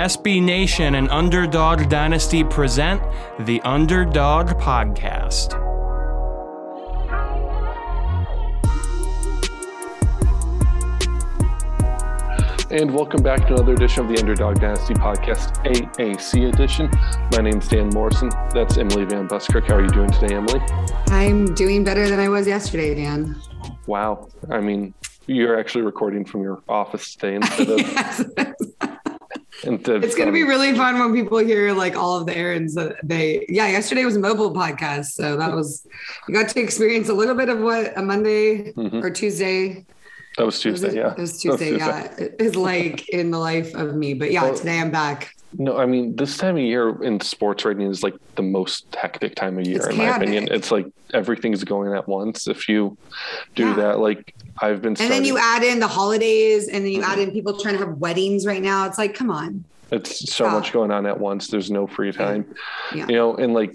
SB Nation and Underdog Dynasty present the Underdog Podcast. And welcome back to another edition of the Underdog Dynasty Podcast, AAC edition. My name's Dan Morrison. That's Emily Van Buskirk. How are you doing today, Emily? I'm doing better than I was yesterday, Dan. Wow. I mean, you're actually recording from your office today instead of. Yes. It's going to be really fun when people hear like all of the errands that they, yeah, yesterday was a mobile podcast. So that was, you got to experience a little bit of what a Monday Mhm. or Tuesday. That was was Tuesday, it? yeah. It was Tuesday, yeah. Is like in the life of me. But yeah, Well- today I'm back. No, I mean, this time of year in sports writing is like the most hectic time of year, It's in my opinion. It's like everything's going at once. If you do Yeah. that, like I've been And then you add in the holidays and then you Mm-hmm. add in people trying to have weddings right now. It's like, come on. It's so much going on at once. There's no free time. Yeah. You know, and like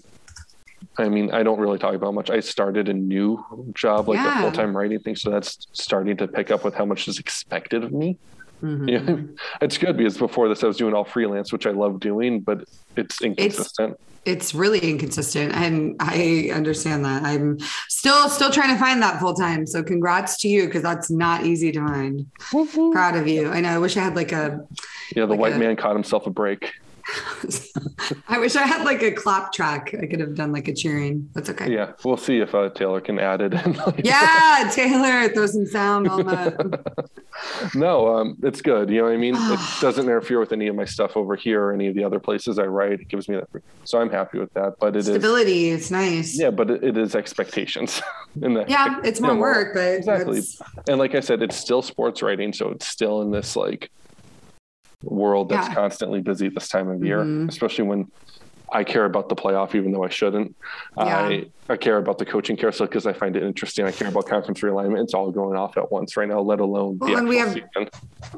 I mean, I don't really talk about much. I started a new job, like Yeah. a full time writing thing. So that's starting to pick up with how much is expected of me. Mhm. Yeah. It's good because before this I was doing all freelance, which I love doing, but it's inconsistent. it's really inconsistent and i understand that i'm still still trying to find that full time so congrats to you because that's not easy to find proud of you i know i wish i had like a yeah, the like white a- man caught himself a break. i wish i had like a clap track i could have done like a cheering that's okay Yeah. We'll see if uh, Taylor can add it in. yeah taylor throw some sound on that no, um, it's good. You know what I mean? it doesn't interfere with any of my stuff over here or any of the other places I write. It gives me that. So I'm happy with that. But it is, stability it's nice yeah, but it, it is expectations. in that, yeah it's more Yeah, work but exactly. And like I said, it's still sports writing. So it's still in this like world that's Yeah. constantly busy this time of year, Mhm. especially when I care about the playoff, even though I shouldn't. Yeah. I, I care about the coaching carousel because I find it interesting. I care about conference realignment. It's all going off at once right now, let alone the Well, and we have- season.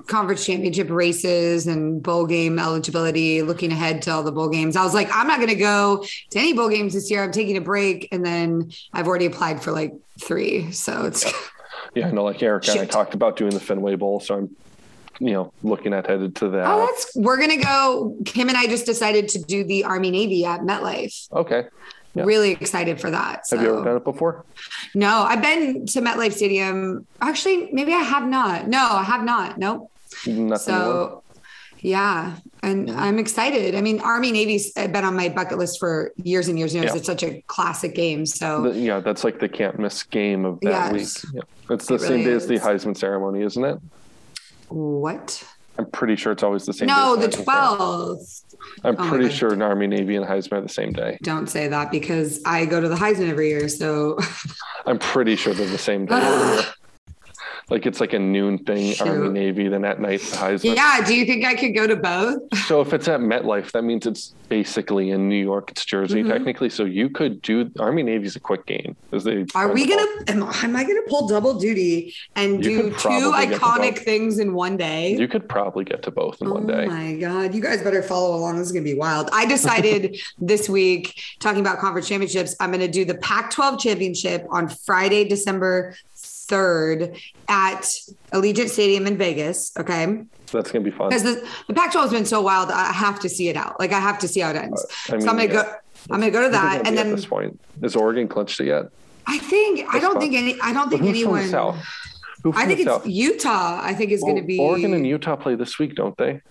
conference championship races and bowl game eligibility, looking ahead to all the bowl games. I was like, I'm not going to go to any bowl games this year. I'm taking a break. And then I've already applied for like three. So it's, Yeah, I know. Like Eric and I talked about doing the Fenway Bowl, so I'm, you know, looking at headed to that. oh, that's, we're going to go. Kim and I just decided to do the Army Navy at MetLife. okay. Yeah. Really excited for that. So. Have you ever done it before? No, I've been to MetLife Stadium. Actually, maybe I have not. No, I have not. Nope. Nothing. more? So, yeah, and mm-hmm. I'm excited. I mean, Army Navy's been on my bucket list for years and years and years. Yeah. It's such a classic game. So, The- yeah, that's like the can't miss game of that Yes. week. Yeah. It's the It same really day as the. Heisman ceremony, isn't it? What? I'm pretty sure it's always the same. No, the 12th. I'm Oh pretty sure an Army, Navy, and Heisman are the same day. Don't say that because I go to the Heisman every year. So, I'm pretty sure they're the same day. like it's like a noon thing, Army, Navy, then at night the Heisman. yeah. Do you think I could go to both? So if it's at MetLife, that means it's basically in New York. It's Jersey Mhm. technically. So you could do Army Navy's a quick game. 'cause they Are we gonna? Am, am I gonna pull double duty and You do two probably get to iconic things in one day? You could probably get to both in oh one day. Oh my god you guys better follow along this is going to be wild i decided this week talking about conference championships i'm going to do the pac 12 championship on friday december 3rd at allegiant stadium in vegas okay that's gonna be fun. because the, the pac 12 has been so wild i have to see it out like i have to see how it ends I mean, so i'm going to yeah. go i'm going to go to that and be at then this point, is Oregon clinched it yet? i think i don't fun. think any i don't think who's from the anyone South? Who from i think it's South? utah i think is going to be Oregon and Utah play this week, don't they?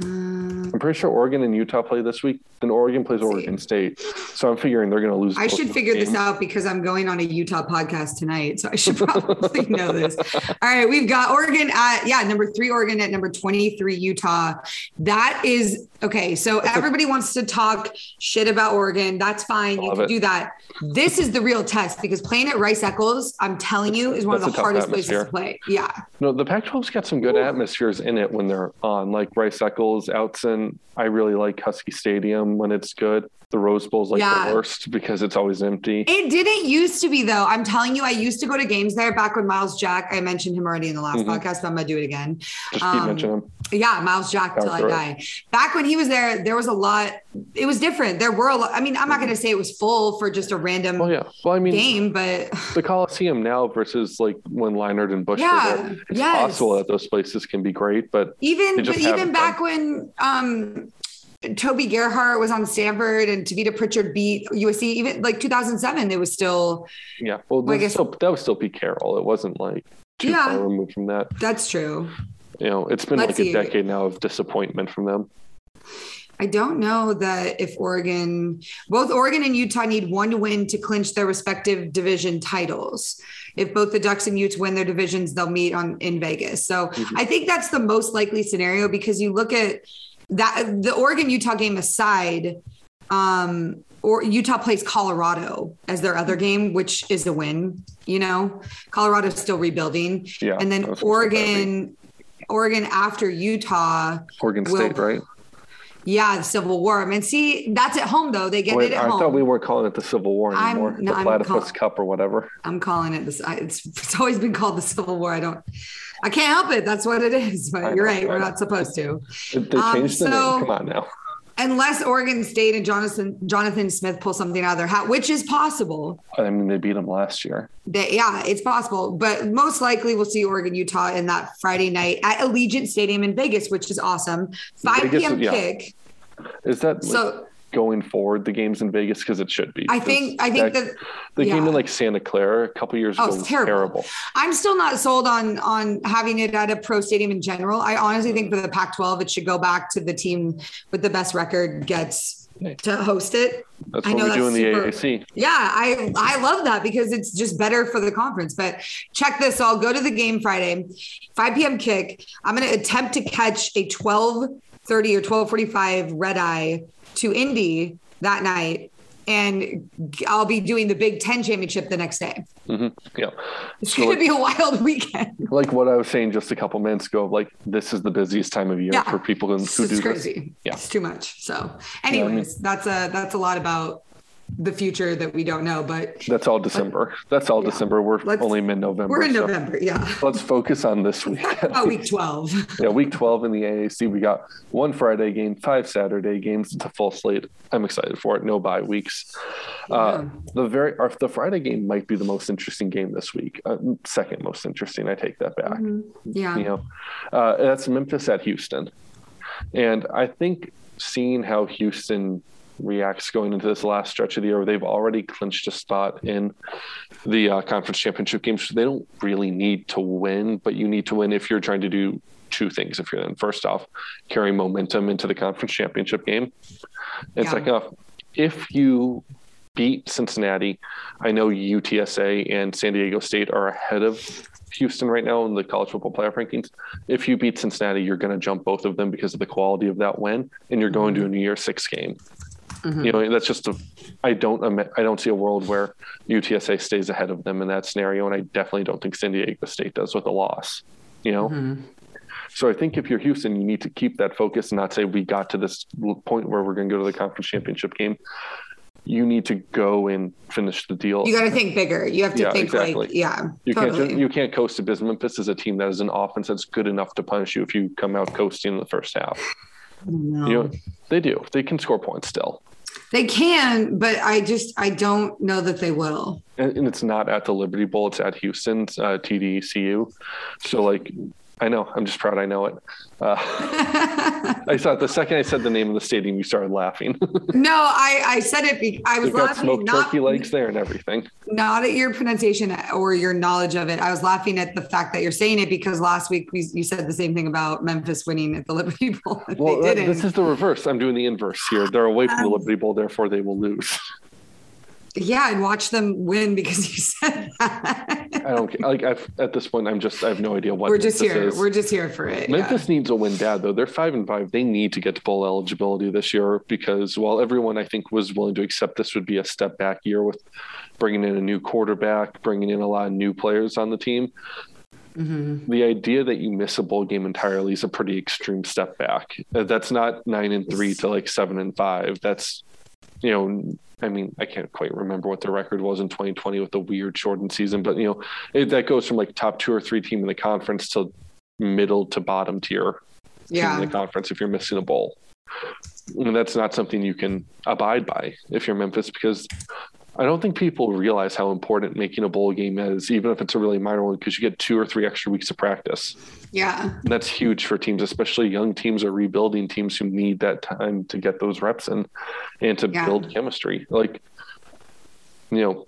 um, I'm pretty sure Oregon and Utah play this week. Then Oregon plays. Oregon State. So I'm figuring they're going to lose. I should figure this out because I'm going on a Utah podcast tonight. So I should probably know this. All right. We've got Oregon at, yeah, number three, Oregon at number 23, Utah. That is okay. So everybody wants to talk shit about Oregon. That's fine. You Love can it. do that. This is the real test because playing at Rice Eccles, I'm telling you, is one of the hardest places to play. Yeah. No, the Pac-12's got some good atmospheres in it when they're on, like Rice Eccles, Autzen. I really like Husky Stadium when it's good. The Rose Bowl is like Yeah. the worst because it's always empty. It didn't used to be though. I'm telling you, I used to go to games there back when Myles Jack. I mentioned him already in the last Mhm. podcast, but I'm gonna do it again. Just keep um, mentioning them. Yeah, Myles Jack till I die. Back when he was there, there was a lot. It was different. There were a lot. I mean, I'm not gonna say it was full for just a random Oh yeah. Well, I mean, game, but the Coliseum now versus like when Leinart and Bush Yeah, were there. It's yes. possible that those places can be great, but even but even back when um Toby Gerhart was on Stanford and Tavita Pritchard beat USC, even like 2007, it was still yeah. Well, Well, I guess- still, that was still Pete Carroll. It wasn't like too Yeah. far removed from that. that's true. You know, it's been Let's like a decade now of disappointment from them. I don't know that if Oregon, both Oregon and Utah need one win to clinch their respective division titles. If both the Ducks and Utes win their divisions, they'll meet on in Vegas. So Mhm. I think that's the most likely scenario because you look at that the Oregon Utah game aside, um, or Utah plays Colorado as their other game, which is a win. You know, Colorado's still rebuilding, Yeah. and then was gonna say that. Oregon, Oregon after Utah. Oregon will- State, right? Yeah, the Civil War. I mean, see, that's at home though. They get Wait, it at I home. thought we weren't calling it the Civil War I'm- anymore. no, the I'm Platypus call- Cup or whatever. I'm calling it this. I- It's it's always been called the Civil War. I don't. I can't help it. That's what it is. But I you're right. We're not supposed to, They Um, changed the so- name. Come on now. unless Oregon State and Jonathan Jonathan Smith pull something out of their hat, which is possible. I mean, they beat them last year. That yeah, it's possible. But most likely, we'll see Oregon Utah in that Friday night at Allegiant Stadium in Vegas, which is awesome. 5 Vegas, p.m. yeah. kick. Is that So going forward the games in Vegas because it should be? I think I think that the game in like Santa Clara a couple years Oh, ago was terrible. terrible. I'm still not sold on on having it at a pro stadium in general. I honestly think for the Pac-12, it should go back to the team with the best record gets to host it. That's I what know we that's do in the super- AAC. Yeah, I I love that because it's just better for the conference. But check this. I'll go to the game Friday, 5 p.m. kick. I'm going to attempt to catch a 12:30 or 12:45 red eye to Indy that night. And I'll be doing the Big Ten championship the next day. Mm-hmm. Yeah. It's So, going like- to be a wild weekend. Like what I was saying just a couple minutes ago, like this is the busiest time of year Yeah. for people who, It's, do this. Yeah. It's too much. So, I anyways, mean- that's a that's a lot about the future that we don't know. But That's all December. That's all Yeah. December. We're Let's- only mid-November. we're in so November. Yeah. Let's focus on this week. Week 12. yeah, week 12 in the AAC. We got one Friday game, five Saturday games. It's a full slate. I'm excited for it. No bye weeks. Uh, the very our, the Friday game might be the most interesting game this week. Uh, second most interesting. I take that back. Mhm. Yeah. You know, uh, that's Memphis at Houston, and I think seeing how Houston reacts going into this last stretch of the year, where they've already clinched a spot in the uh, conference championship games. They don't really need to win, but you need to win if you're trying to do two things. If you're then first off, carry momentum into the conference championship game, and Yeah. second off, if you beat Cincinnati, I know UTSA and San Diego State are ahead of Houston right now in the college football playoff rankings. If you beat Cincinnati, you're going to jump both of them because of the quality of that win, and you're going to a New Year Six game. Mhm. You know, that's just a. I don't. I don't see a world where UTSA stays ahead of them in that scenario, and I definitely don't think San Diego State does with a loss. You know, Mhm. so I think if you're Houston, you need to keep that focus and not say we got to this point where we're going to go to the conference championship game. You need to go and finish the deal. You got to think bigger. You have to Yeah, think exactly. like, yeah, You can't you can't coast to because Memphis is a team that is an offense that's good enough to punish you if you come out coasting in the first half. No. You know, they do. They can score points still, They can, but I just I don't know that they will. and, and it's not at the Liberty Bowl. It's at Houston's uh, TDCU. So like, I know. I'm just proud. I know it. Uh, I thought the second I said the name of the stadium, you started laughing. no, I I said it. Be, I was They've got smoked not turkey legs there and everything. not at your pronunciation or your knowledge of it. I was laughing at the fact that you're saying it because last week we, you said the same thing about Memphis winning at the Liberty Bowl. Well, that- didn't. this is the reverse. I'm doing the inverse here. They're away from the Um, Liberty Bowl, therefore they will lose. Yeah, and watch them win because you said that. I don't care. like. I've, at this point, I'm just. I have no idea what. We're just Memphis here. Is. We're just here for it. Memphis yeah. needs a win bad though. They're five and five. They need to get to bowl eligibility this year because while everyone I think was willing to accept this would be a step back year with bringing in a new quarterback, bringing in a lot of new players on the team. Mm-hmm. The idea that you miss a bowl game entirely is a pretty extreme step back. That's not nine and three to like seven and five. That's you know I mean, I can't quite remember what the record was in 2020 with the weird shortened season, but you know, it, that goes from like top two or three team in the conference to middle to bottom tier yeah. in the conference if you're missing a bowl. And that's not something you can abide by if you're Memphis because I don't think people realize how important making a bowl game is, even if it's a really minor one, because you get two or three extra weeks of practice. Yeah. That's huge for teams, especially young teams or rebuilding teams who need that time to get those reps in and to yeah. build chemistry. Like, you know,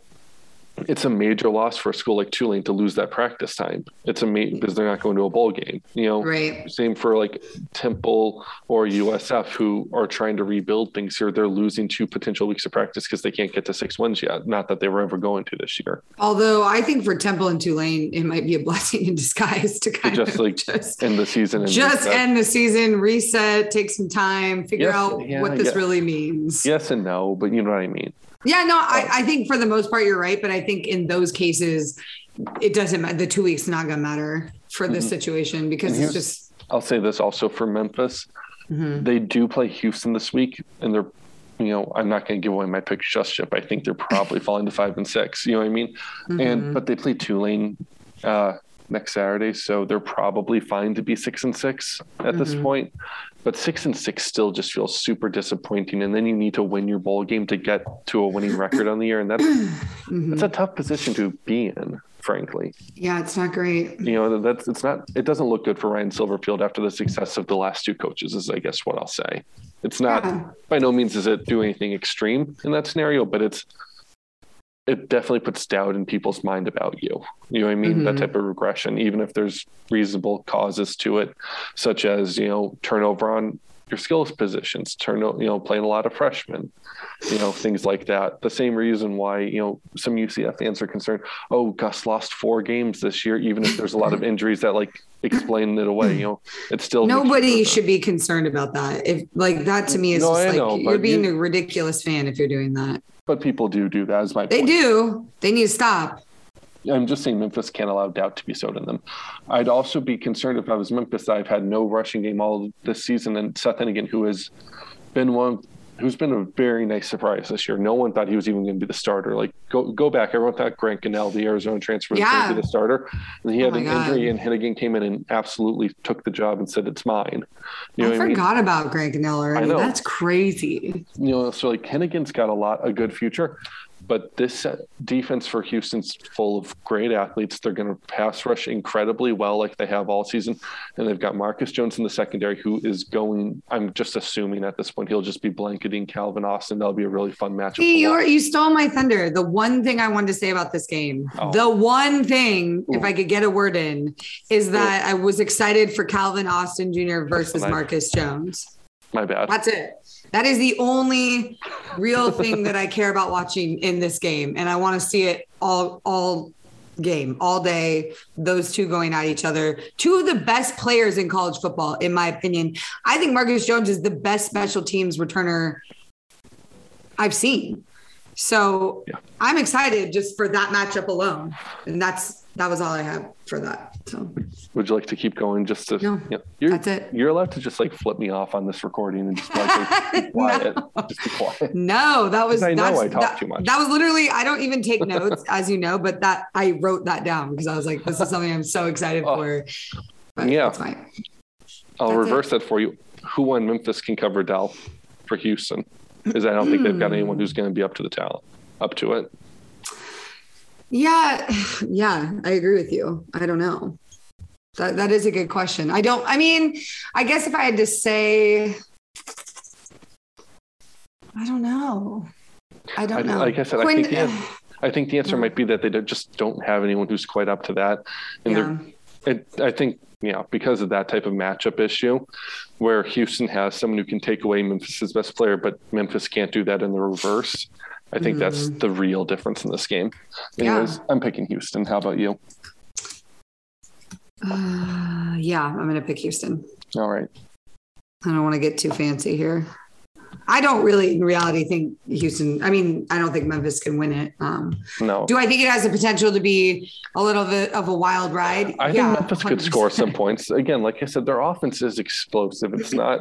it's a major loss for a school like Tulane to lose that practice time. It's a ma- because they're not going to a bowl game. You know, right? Same for like Temple or USF who are trying to rebuild things here. They're losing two potential weeks of practice because they can't get to six wins yet. Not that they were ever going to this year. Although I think for Temple and Tulane, it might be a blessing in disguise to kind just of like just end the season, just reset. end the season, reset, take some time, figure yes, out yeah, what this yeah. really means. Yes and no, but you know what I mean. Yeah, no, I, I think for the most part you're right, but I think in those cases, it doesn't matter. The two weeks not gonna matter for this mm-hmm. situation because it's just. I'll say this also for Memphis, mm-hmm. they do play Houston this week, and they're, you know, I'm not going to give away my pick just yet. I think they're probably falling to five and six. You know what I mean? Mm-hmm. And but they play Tulane uh, next Saturday, so they're probably fine to be six and six at this mm-hmm. point. But six and six still just feels super disappointing. And then you need to win your bowl game to get to a winning record on the year, and that's mm-hmm. that's a tough position to be in, frankly. Yeah, it's not great. You know, that's it's not. It doesn't look good for Ryan Silverfield after the success of the last two coaches. Is I guess what I'll say. It's not yeah. by no means does it do anything extreme in that scenario, but it's it definitely puts doubt in people's mind about you. You know what I mean? Mm-hmm. That type of regression, even if there's reasonable causes to it, such as, you know, turnover on your skills positions, turn, you know, playing a lot of freshmen, you know, things like that. The same reason why, you know, some UCF fans are concerned, oh, Gus lost four games this year, even if there's a lot of injuries that like explain it away. You know, it's still nobody should be concerned about that. If like that to me is no, just like know, you're being you, a ridiculous fan if you're doing that. But people do do that. Is my they point. do. They need to stop. I'm just saying Memphis can't allow doubt to be sowed in them. I'd also be concerned if I was Memphis. I've had no rushing game all this season, and Seth Henigan, who has been one who's been a very nice surprise this year. No one thought he was even going to be the starter. Like go go back, everyone thought Grant Gunnell, the Arizona transfer, was going to be the starter. And he oh had oh an God. injury, and Henigan came in and absolutely took the job and said, "It's mine." You know I forgot I mean? about Grant Gunnell already. That's crazy. You know, so like Henigan's got a lot a good future. But this defense for Houston's full of great athletes. They're going to pass rush incredibly well, like they have all season. And they've got Marcus Jones in the secondary, who is going. I'm just assuming at this point he'll just be blanketing Calvin Austin. That'll be a really fun matchup. Hey, you you stole my thunder. The one thing I wanted to say about this game, oh. the one thing, Ooh. if I could get a word in, is that Ooh. I was excited for Calvin Austin Jr. versus Marcus Jones. My bad. That's it. That is the only real thing that I care about watching in this game, and I want to see it all all game all day. Those two going at each other. Two of the best players in college football, in my opinion. I think Marcus Jones is the best special teams returner I've seen. So yeah. I'm excited just for that matchup alone, and that's that was all I had for that. So, would you like to keep going? Just to, no, you know, that's it. You're allowed to just like flip me off on this recording and just like be quiet. no. Just be quiet. No, that was. I know I talk that, too much. That was literally. I don't even take notes, as you know, but that I wrote that down because I was like, this is something I'm so excited oh. for. But yeah, that's fine. I'll that's reverse it. that for you. Who on Memphis can cover Dell for Houston? Because I don't think they've got hmm. anyone who's going to be up to the talent, up to it. Yeah, yeah, I agree with you. I don't know. That that is a good question. I don't. I mean, I guess if I had to say, I don't know. I don't know. Like I said, Quinn, I think the, I think the answer might be that they just don't have anyone who's quite up to that, and yeah. it, I think yeah, because of that type of matchup issue, where Houston has someone who can take away Memphis's best player, but Memphis can't do that in the reverse I think that's the real difference in this game. Anyways, I'm picking Houston. How about you? Uh, yeah, I'm going to pick Houston. All right. I don't want to get too fancy here. I don't really, in reality, think Houston. I mean, I don't think Memphis can win it. Um, No. do I think it has the potential to be a little bit of a wild ride? I Yeah, think Memphis could 100%. score some points. Again, like I said, their offense is explosive. It's not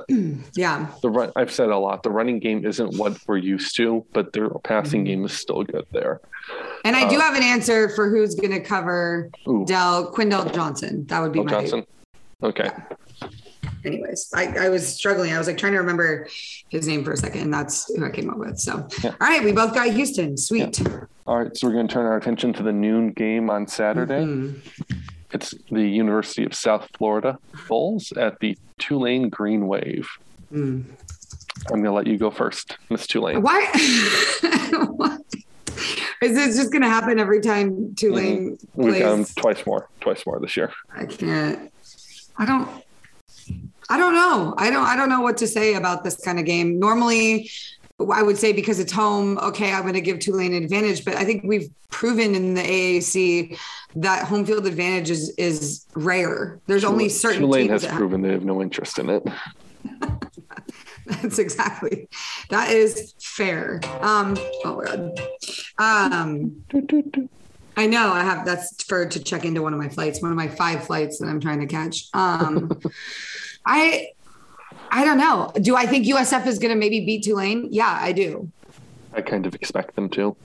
Yeah, the run. I've said a lot. The running game isn't what we're used to, but their passing Mm-hmm. game is still good there. and I do Uh, have an answer for who's going to cover Ooh, Dell Quindell Johnson. That would be Bill my. Johnson. Okay. Anyways, I, I was struggling. I was like trying to remember his name for a second, and that's who I came up with. So, Yeah. all right, we both got Houston. Sweet. All right. So we're going to turn our attention to the noon game on Saturday. Mhm. It's the University of South Florida Bulls at the Tulane Green Wave. Mm. I'm going to let you go first, Miss Tulane. Why? Is this just going to happen every time Tulane We've got 'em plays? twice more, twice more this year. I can't. I don't. I don't know. I don't. I don't know what to say about this kind of game. Normally, I would say because it's home. Okay, I'm going to give Tulane an advantage, but I think we've proven in the AAC that home field advantage is is rare. There's only certain Tulane teams has that have- proven they have no interest in it. That's exactly. That is fair. Um. Oh my god. Um. I know. I have. That's for to check into one of my flights. One of my five flights that I'm trying to catch. Um. I. I don't know. Do I think USF is going to maybe beat Tulane? Yeah, I do. I kind of expect them to.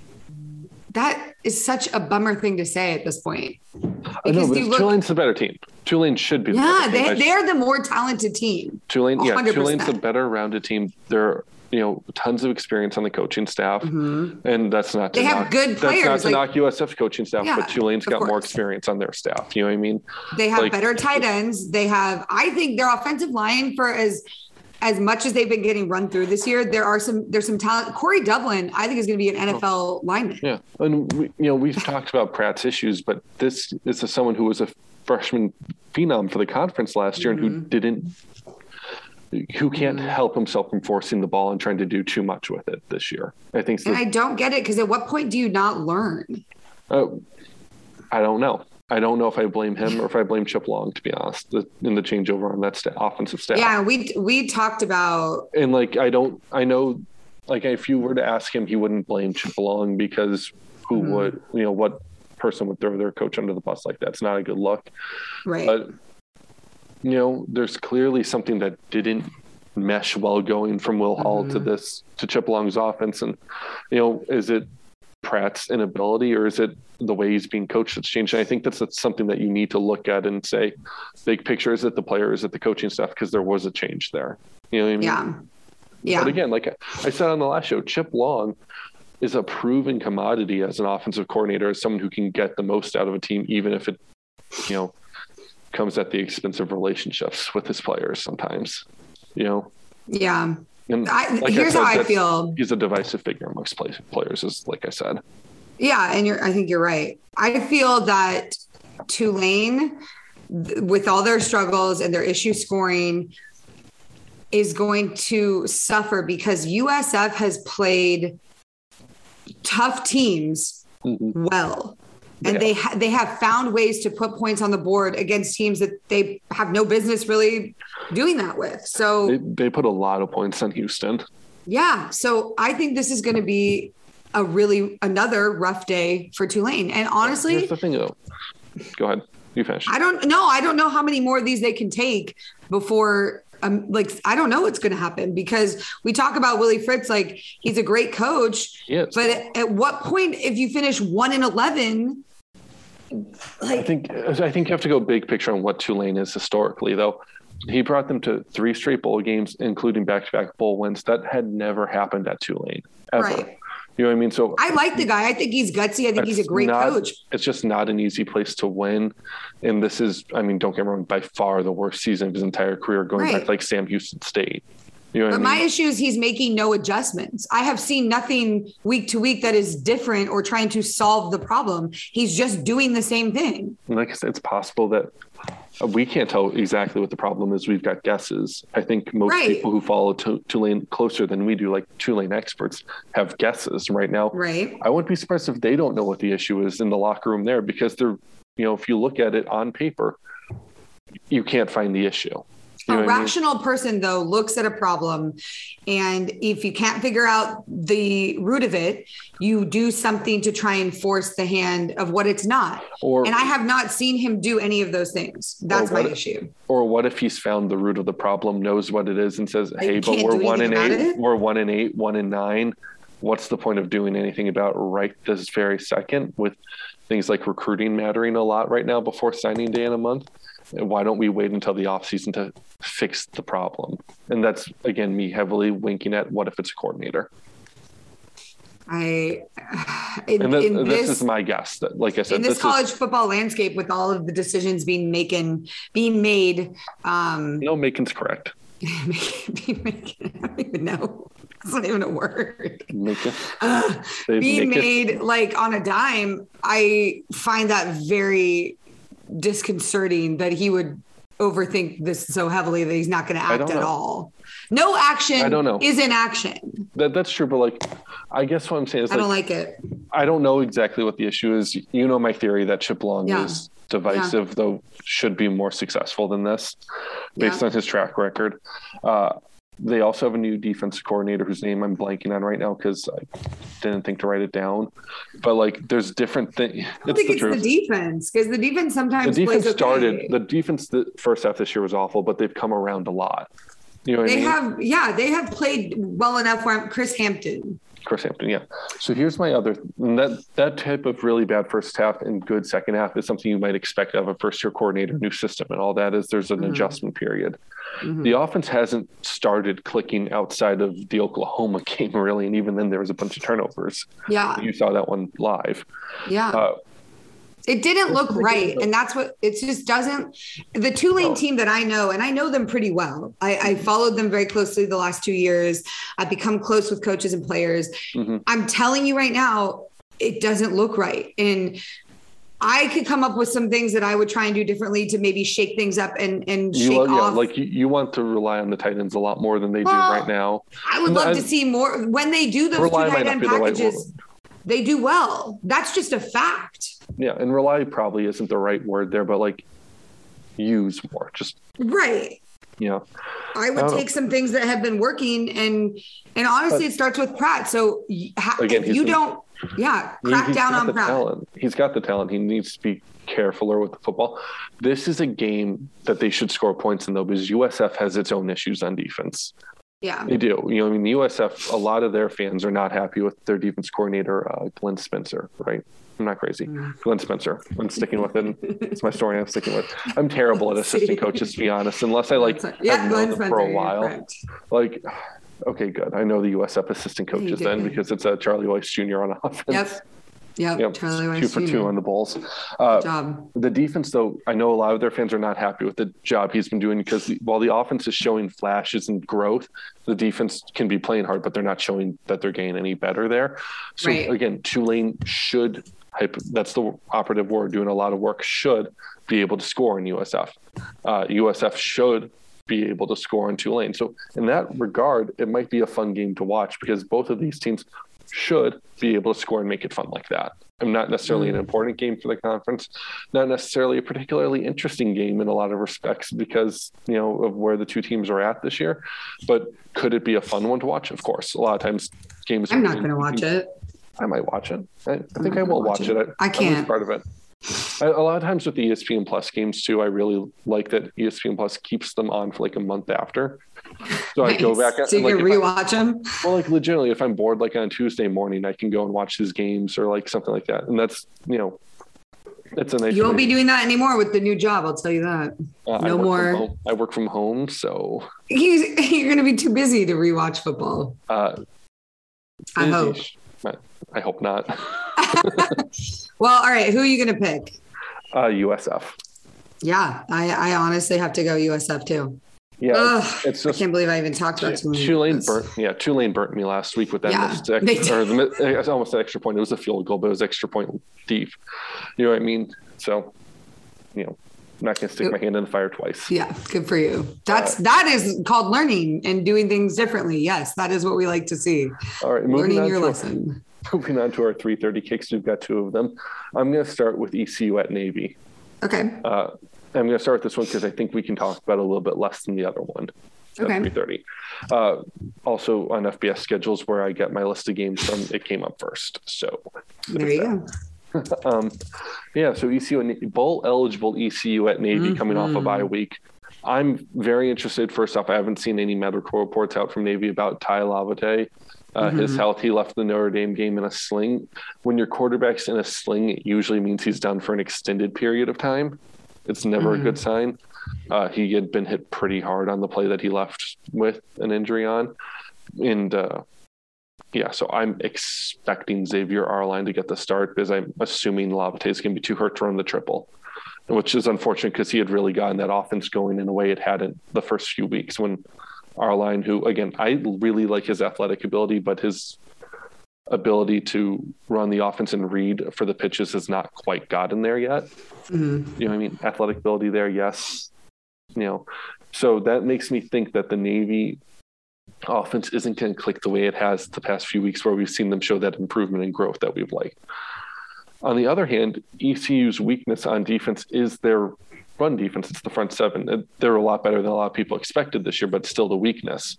That is such a bummer thing to say at this point. I know, Because but look- Tulane's the better team. Tulane should be. Yeah, team. they they're the more talented team. Tulane, yeah, 100%. Tulane's the better rounded team. They're you know tons of experience on the coaching staff, and that's not to Mm-hmm. They have knock, good That's not players, to like- knock USF coaching staff, Yeah, but Tulane's got more experience on their staff. You know what I mean? They have Like- better tight ends. They have, I think, their offensive line for as as much as they've been getting run through this year. There are some there's some talent. Corey Dublin, I think, is going to be an NFL lineman. Yeah, and we, you know we've talked about Pratt's issues, but this is a, someone who was a freshman phenom for the conference last year and who Mm-hmm. didn't, who can't help himself from forcing the ball and trying to do too much with it this year. I think. So. And I don't get it because at what point do you not learn? Uh, I don't know. I don't know if I blame him or if I blame Chip Long, to be honest, in the changeover on that sta- offensive staff. Yeah, we we talked about And like, I don't, I know, like, if you were to ask him, he wouldn't blame Chip Long because who Mm-hmm. would, you know, what person would throw their coach under the bus like that? It's not a good look. right. But, you know, there's clearly something that didn't mesh well going from Will Hall Mm-hmm. to this, to Chip Long's offense. And, you know, is it Pratt's inability or is it the way he's being coached that's changed? And I think that's, that's something that you need to look at and say, big picture, is it the player, is it the coaching staff? Because there was a change there. You know what I mean? yeah, yeah, But again, like I said on the last show, Chip Long is a proven commodity as an offensive coordinator, as someone who can get the most out of a team, even if it, you know, comes at the expense of relationships with his players sometimes. You know, yeah. and I, like here's said, how I feel. He's a divisive figure amongst play, players, is like I said. Yeah, and you're I think you're right. I feel that Tulane th- with all their struggles and their issue scoring is going to suffer because USF has played tough teams Mhm. well. And Yeah. they ha- they have found ways to put points on the board against teams that they have no business really doing that with. So They, they put a lot of points on Houston. yeah. So I think this is going to be a really another rough day for Tulane. And honestly, Here's the thing, though. Go ahead. You finish. I don't know. I don't know how many more of these they can take before. Um, like I don't know what's going to happen because we talk about Willie Fritz like he's a great coach, Yes. but at, at what point if you finish one in eleven, I think I think you have to go big picture on what Tulane is historically, though. He brought them to three straight bowl games, including back-to-back bowl wins. That had never happened at Tulane ever. Right. You know what I mean? So I like the guy. I think he's gutsy. I think he's a great not- coach. It's just not an easy place to win. And this is, I mean, don't get me wrong, by far the worst season of his entire career, going Right. back to like Sam Houston State. You know But my I mean? issue is he's making no adjustments. I have seen nothing week to week that is different or trying to solve the problem. He's just doing the same thing. Like I said, it's possible that uh, we can't tell exactly what the problem is. We've got guesses. I think most Right. people who follow Tulane closer than we do, like Tulane experts, have guesses right now. Right. I wouldn't be surprised if they don't know what the issue is in the locker room there because they're, you know, if you look at it on paper, you can't find the issue. You know a what I mean? rational person, though, looks at a problem, and if you can't figure out the root of it, you do something to try and force the hand of what it's not. Or, And I have not seen him do any of those things. That's my what- issue. or what if he's found the root of the problem, knows what it is, and says, "Hey, but we're one in eight, it? we're one in eight, one in nine. What's the point of doing anything about right this very second with things like recruiting mattering a lot right now before signing day in a month? And Why don't we wait until the offseason to fix the problem? And that's again me heavily winking at what if it's a coordinator. I in, And in this, this, is my guess. That, like I said, in this, this college is football landscape with all of the decisions being making being made um no Macon's correct. being making, I don't even know. It's not even a word. Macon, Uh, being it- made like on a dime, I find that very disconcerting that he would overthink this so heavily that he's not going to act at all. No action I don't know. is inaction. that, that's true, but like, I guess what I'm saying is I like, don't like it. I don't know exactly what the issue is. You know my theory that Chip Long Yeah. is divisive, though should be more successful than this, based Yeah. on his track record. Uh, they also have a new defensive coordinator whose name I'm blanking on right now because I didn't think to write it down. But like, there's different things. I think it's the defense because the defense sometimes The defense plays okay. started. The defense the first half this year was awful, but they've come around a lot. You know They I mean? have, yeah, they have played well enough. Where I'm- Chris Hampton, Chris Hampton, yeah. So here's my other and that that type of really bad first half and good second half is something you might expect of a first year coordinator, new system, and all that. Is there's an Mhm. adjustment period. Mhm. The offense hasn't started clicking outside of the Oklahoma game really, and even then there was a bunch of turnovers. yeah, You saw that one live. yeah. Uh, It didn't look This is a right. And that's what it just doesn't. The Tulane team that I know, and I know them pretty well, I, I followed them very closely the last two years. I've become close with coaches and players. Mhm. I'm telling you right now, it doesn't look right. And I could come up with some things that I would try and do differently to maybe shake things up and, and you shake love, yeah, off. like you, you want to rely on the tight ends a lot more than they Well, do right now. I would No, love I- to see more when they do those two tight end be the right packages. They do well. That's just a fact. Yeah, and rely probably isn't the right word there, but like use more. Just Right. you know, I would I don't take some things that have been working and and honestly, it starts with Pratt. So ha- Again, if you don't, yeah, He- crack he's down on the Pratt. talent. He's got the talent. He needs to be carefuler with the football. This is a game that they should score points in though, because USF has its own issues on defense. Yeah, They do. You know, I mean, the USF, a lot of their fans are not happy with their defense coordinator, uh, Glenn Spencer, right? I'm not crazy. Mm. Glenn Spencer. I'm sticking with it. It's my story. I'm sticking with. I'm terrible at assistant coaches, to be honest. Unless I like yeah, have known them for a while. Like, okay, good. I know the USF assistant coaches then because it's a Charlie Weis Jr. on offense. Yep, yep. Yep, Charlie Weis two for two on the Bulls. Uh, job. the defense, though, I know a lot of their fans are not happy with the job he's been doing because the, while the offense is showing flashes and growth, the defense can be playing hard, but they're not showing that they're getting any better there. So Right. again, Tulane should. That's the operative word. Doing a lot of work should be able to score in USF. Uh, USF should be able to score in Tulane. So in that regard, it might be a fun game to watch because both of these teams should be able to score and make it fun like that. I'm not necessarily an important game for the conference, not necessarily a particularly interesting game in a lot of respects because you know of where the two teams are at this year. But could it be a fun one to watch? Of course. A lot of times games. I'm not going to watch it. I might watch it. I, I think I will watch watch it. it. I, I can't. part of it. I, a lot of times with the ESPN Plus games too, I really like that ESPN Plus keeps them on for like a month after. So I go Nice. back and so you like, can I- rewatch them. well, like legitimately, if I'm bored, like on Tuesday morning, I can go and watch his games or like something like that, and that's you know, it's a nice. You won't be doing that anymore with the new job. I'll tell you that. uh, no from more. I work from home, so You, you're going to be too busy to rewatch football. uh, I hope. I hope not. Well, all right. Who are you going to pick? Uh, USF. Yeah, I, I honestly have to go USF too. Yeah, Ugh, it's, it's I can't believe I even talked about Tulane. Tulane burnt. Yeah, Tulane burnt me last week with that Yeah, missed they ex- or the, almost an extra point. It was a field goal, but it was extra point deep. You know what I mean? So, you know, I'm not gonna stick my hand in the fire twice. Yeah, good for you. That's Uh, that is called learning and doing things differently. Yes, that is what we like to see. All right, moving Learning on your to lesson. moving on to our 3:30 kicks. We've got two of them. I'm gonna start with ECU at Navy. Okay. Uh, I'm going to start with this one because I think we can talk about a little bit less than the other one. Okay. 3:30. Uh, also on FBS schedules where I get my list of games from, it came up first. So There you go. um, yeah, so ECU bowl eligible ECU at Navy coming off a bye week. I'm very interested. First off, I haven't seen any medical reports out from Navy about Tai Lavatai. Uh, His health, he left the Notre Dame game in a sling. When your quarterback's in a sling, it usually means he's done for an extended period of time. It's never a good sign. Uh, he had been hit pretty hard on the play that he left with an injury on. And uh, yeah, so I'm expecting Xavier Arline to get the start because I'm assuming Lavatai is going to be too hurt to run the triple, which is unfortunate because he had really gotten that offense going in a way it hadn't the first few weeks when Arline, who again, I really like his athletic ability, but his ability to run the offense and read for the pitches has not quite gotten there yet. Mhm. You know what I mean? Athletic ability there, yes. You know, so that makes me think that the Navy offense isn't going to click the way it has the past few weeks where we've seen them show that improvement and growth that we've liked. On the other hand, ECU's weakness on defense is their run defense. It's the front seven. They're a lot better than a lot of people expected this year, but still the weakness.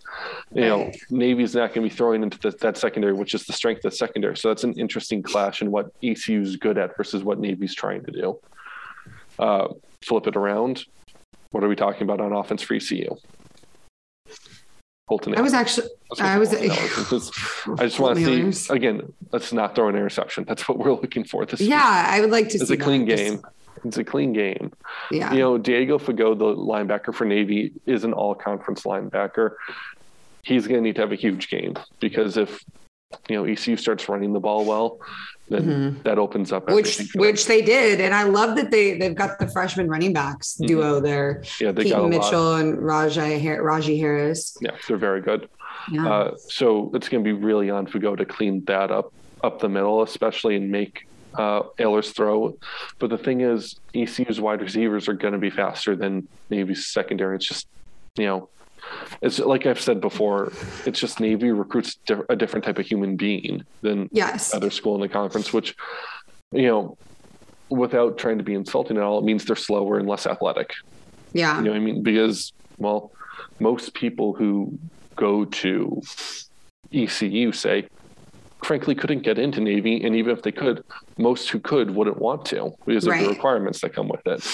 You know, Navy's not going to be throwing into the, that secondary, which is the strength of the secondary. So that's an interesting clash in what ECU's good at versus what Navy's trying to do. Uh, flip it around. What are we talking about on offense for ECU? I was actually I was- Allen, because I just want to see again. Let's not throw an interception. That's what we're looking for this. week. yeah, I would like to see it's see a clean that. Game. It's a clean game. Yeah. You know, Diego Fagot, the linebacker for Navy, is an all-conference linebacker. He's going to need to have a huge game because if you know ECU starts running the ball well, then that opens up Mm-hmm. which them. which they did, and I love that they they've got the freshman running backs duo there, yeah, they got Keaton lot. Mitchell and Rahjai Raji Harris. Yeah, they're very good. Yeah. Uh, so it's going to be really on Fagot to clean that up up the middle, especially and make uh, Ahlers throw. But the thing is, ECU's wide receivers are going to be faster than Navy's secondary. It's just, you know, it's like I've said before. It's just Navy recruits a different type of human being than yes. other school in the conference, which, you know, without trying to be insulting at all, it means they're slower and less athletic. Yeah. You know what I mean? Because, well, most people who go to ECU say, frankly, couldn't get into Navy. And even if they could, most who could wouldn't want to because of the requirements that come with it.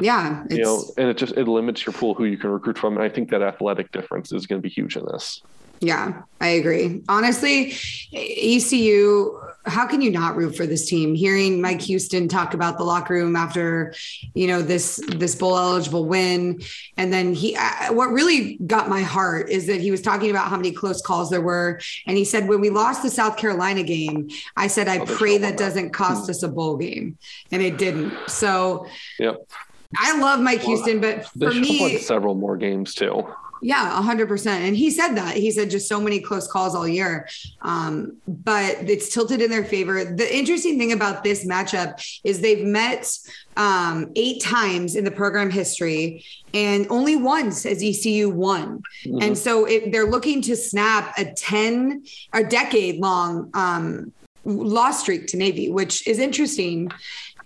Yeah. It's, You know, and it just it limits your pool who you can recruit from. And I think that athletic difference is going to be huge in this. Yeah, I agree. Honestly, ECU, how can you not root for this team? Hearing Mike Houston talk about the locker room after, you know, this this bowl eligible win, and then he, what really got my heart is that he was talking about how many close calls there were, and he said when we lost the South Carolina game, I said I Oh, pray that doesn't cost us a bowl game, and it didn't. So Yep. I love Mike Houston, but for me, several more games too. Yeah, a hundred percent. And he said that he said just so many close calls all year. Um, but it's tilted in their favor. The interesting thing about this matchup is they've met um, eight times in the program history, and only once has ECU won. And so it, they're looking to snap a ten, a decade long um, loss streak to Navy, which is interesting.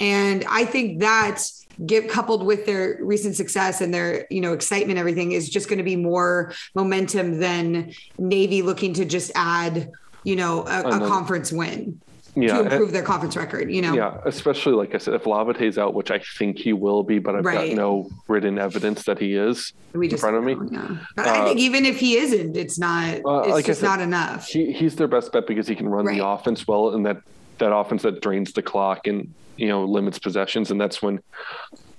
And I think that get coupled with their recent success and their you know excitement everything is just going to be more momentum than navy looking to just add you know a, a conference win Yeah. to and- improve their conference record you know Yeah, especially like I said, if Lavatai's out, which I think he will be, but I've Right. got no written evidence that he is we in front of me. yeah. but i Uh, think even if he isn't it's not Uh, it's like just said, not enough He, he's their best bet because he can run Right. the offense well, and that that offense that drains the clock and you know limits possessions, and that's when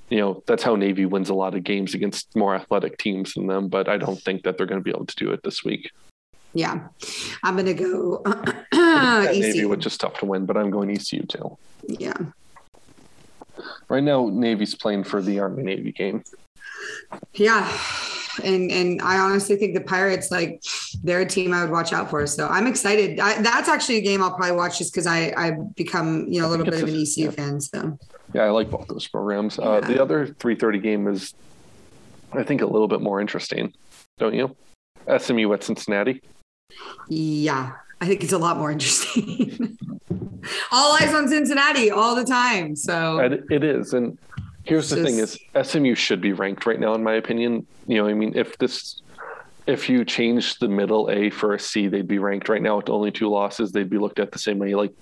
you know that's how Navy wins a lot of games against more athletic teams than them. But I don't think that they're going to be able to do it this week. yeah i'm gonna go At Navy, which is tough to win, but I'm going ECU too. yeah Right now, Navy's playing for the Army Navy game. yeah and and I honestly think the Pirates like they're a team I would watch out for. So I'm excited. I, that's actually a game I'll probably watch just because I I become you know a little bit of an ECU yeah. fan. So yeah, I like both those programs. Uh, The other 3:30 game is, I think, a little bit more interesting, don't you? SMU at Cincinnati. Yeah, I think it's a lot more interesting. all eyes on Cincinnati all the time. So it is, and here's the just, thing: is SMU should be ranked right now, in my opinion. You know, I mean, if this, if you change the middle A for a C, they'd be ranked right now with only two losses. They'd be looked at the same way, like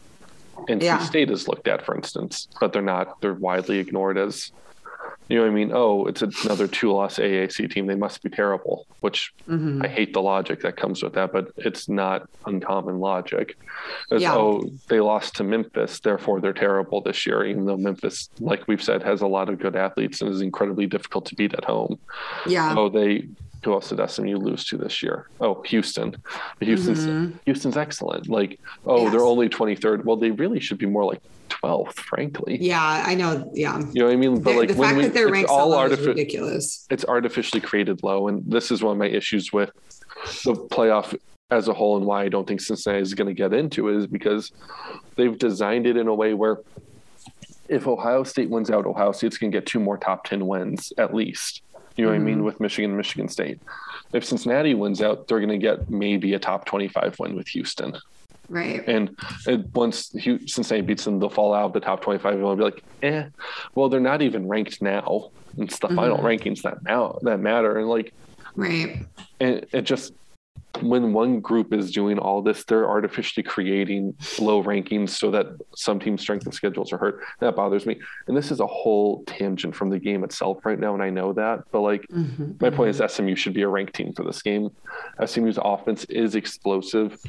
NC yeah. State is looked at, for instance, but they're not. They're widely ignored as you know what I mean? Oh, it's another two loss AAC team. They must be terrible, which mm-hmm. I hate the logic that comes with that, but it's not uncommon logic. It's, yeah. oh, they lost to Memphis, therefore they're terrible this year, even though Memphis, like we've said, has a lot of good athletes and is incredibly difficult to beat at home. Yeah. Oh, they who else did SMU lose to this year? Oh, Houston. Houston's mm-hmm. Houston's excellent. Like, oh, yes. they're only 23rd. Well, they really should be more like 12th, frankly. Yeah, I know. Yeah. You know what I mean? But the, like the fact we, that they're ranked all artific- ridiculous. It's artificially created low, and this is one of my issues with the playoff as a whole, and why I don't think Cincinnati is going to get into it is because they've designed it in a way where if Ohio State wins out, Ohio State's going to get two more top 10 wins at least. You know mm-hmm. what I mean? Mm-hmm. With Michigan and Michigan State. If Cincinnati wins out, they're going to get maybe a top 25 win with Houston. Right. And, and once Cincinnati beats them, they'll fall out of the top 25 and they'll be like, eh, well, they're not even ranked now. It's the mm-hmm. final rankings that now that matter. And like, right. And it just, when one group is doing all this, they're artificially creating low rankings so that some teams' strength and schedules are hurt. That bothers me. And this is a whole tangent from the game itself right now, and I know that. But like, mm-hmm. my point is, SMU should be a ranked team for this game. SMU's offense is explosive,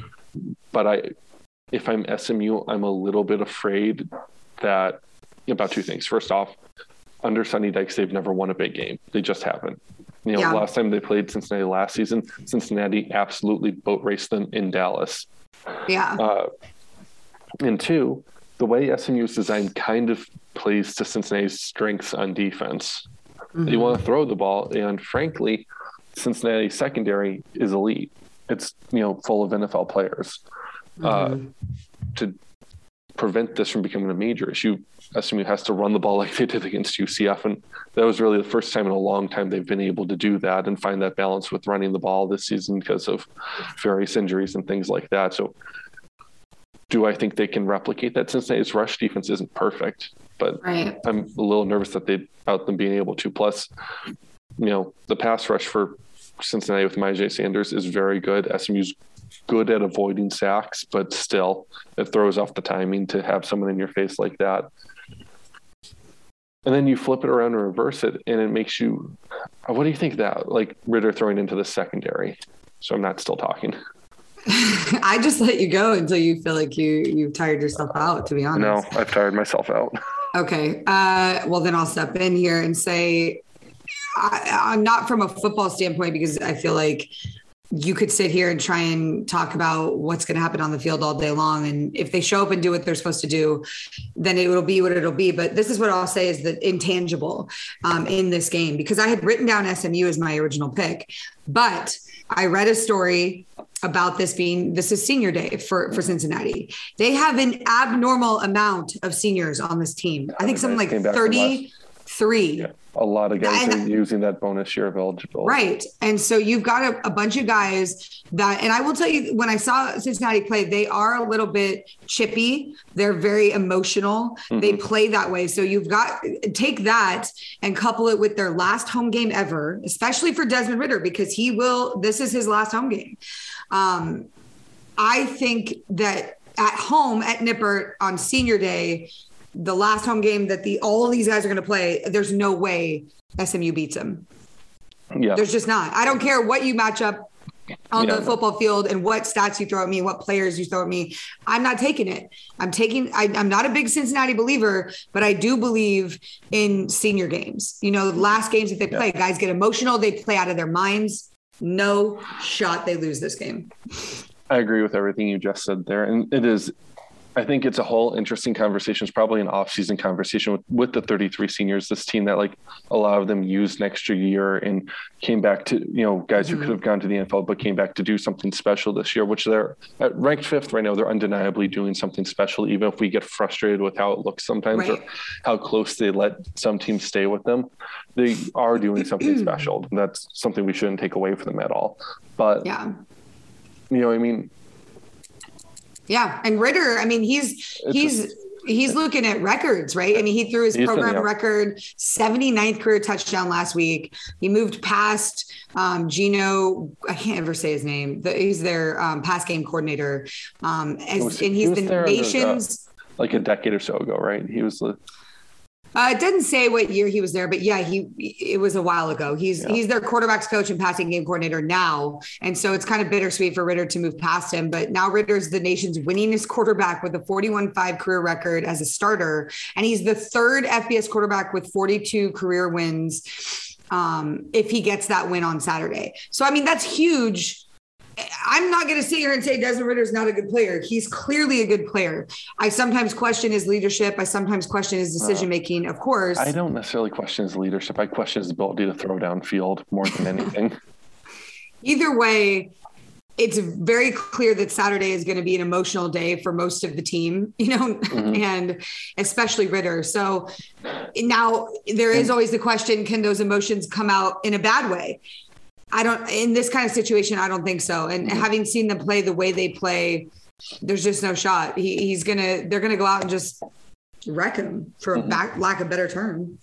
but I, if I'm SMU, I'm a little bit afraid that about two things. First off, under Sonny Dykes, they've never won a big game. They just haven't. You know, yeah. last time they played Cincinnati last season, Cincinnati absolutely boat raced them in Dallas. Yeah. Uh, and two, the way SMU is designed kind of plays to Cincinnati's strengths on defense. Mm-hmm. They want to throw the ball, and frankly, Cincinnati secondary is elite. It's you know full of NFL players. Uh, mm-hmm. Uh, to prevent this from becoming a major issue, SMU has to run the ball like they did against UCF. And that was really the first time in a long time they've been able to do that and find that balance with running the ball this season because of various injuries and things like that. So, do I think they can replicate that? Cincinnati's rush defense isn't perfect, but right. I'm a little nervous that they about them being able to. Plus, you know, the pass rush for Cincinnati with Myjai Sanders is very good. SMU's good at avoiding sacks, but still, it throws off the timing to have someone in your face like that. And then you flip it around and reverse it and it makes you what do you think that like Ridder throwing into the secondary? So i'm not still talking. I just let you go until you feel like you you've tired yourself out to be honest. No i've tired myself out. Okay uh, well then i'll step in here and say I, i'm not from a football standpoint because i feel like you could sit here and try and talk about what's going to happen on the field all day long. And if they show up and do what they're supposed to do, then it will be what it'll be. But this is what I'll say is the intangible um, in this game because I had written down SMU as my original pick, but I read a story about this being this is senior day for for Cincinnati. They have an abnormal amount of seniors on this team. I think something like 33. Yeah a lot of guys and, are using that bonus year of eligibility. Right. And so you've got a, a, bunch of guys that, and I will tell you, when I saw Cincinnati play, they are a little bit chippy. They're very emotional. Mm-hmm. They play that way. So you've got, take that and couple it with their last home game ever, especially for Desmond Ridder, because he will, this is his last home game. Um, I think that at home at Nippert on senior day, the last home game that the all of these guys are going to play, there's no way SMU beats them. Yeah. There's just not. I don't care what you match up on yeah. the football field and what stats you throw at me, what players you throw at me. I'm not taking it. I'm taking, I, am not a big Cincinnati believer, but I do believe in senior games. You know, last games that they play, yeah. guys get emotional, they play out of their minds. No shot they lose this game. I agree with everything you just said there. And it is I think it's a whole interesting conversation. It's probably an off-season conversation with, with the 33 seniors, this team that like a lot of them used an extra year and came back to, you know, guys mm-hmm. who could have gone to the NFL, but came back to do something special this year, which they're at ranked fifth right now. They're undeniably doing something special, even if we get frustrated with how it looks sometimes right. or how close they let some teams stay with them. They are doing something special. That's something we shouldn't take away from them at all. But yeah, you know, I mean, yeah, and Ridder, I mean, he's it's he's a, he's looking at records, right? I mean, he threw his program yeah. record 79th career touchdown last week. He moved past um, Gino. I can't ever say his name. The, he's their um, pass game coordinator, um, as, was, and he's he the nation's. uh, like a decade or so ago, right? He was the uh, it didn't say what year he was there, but yeah, he it was a while ago. He's yeah. he's their quarterbacks coach and passing game coordinator now, and so it's kind of bittersweet for Ridder to move past him. But now Ridder's the nation's winningest quarterback with a 41-5 career record as a starter, and he's the third FBS quarterback with 42 career wins. Um, if he gets that win on Saturday, so I mean that's huge I'm not going to sit here and say Desmond Ridder is not a good player. He's clearly a good player. I sometimes question his leadership. I sometimes question his decision making. Of course, I don't necessarily question his leadership. I question his ability to throw downfield more than anything. Either way, it's very clear that Saturday is going to be an emotional day for most of the team, you know, mm-hmm. and especially Ridder. So now there is always the question can those emotions come out in a bad way? I don't in this kind of situation. I don't think so. And mm-hmm. having seen them play the way they play, there's just no shot. He, he's gonna. They're gonna go out and just wreck him for mm-hmm. back, lack of better term.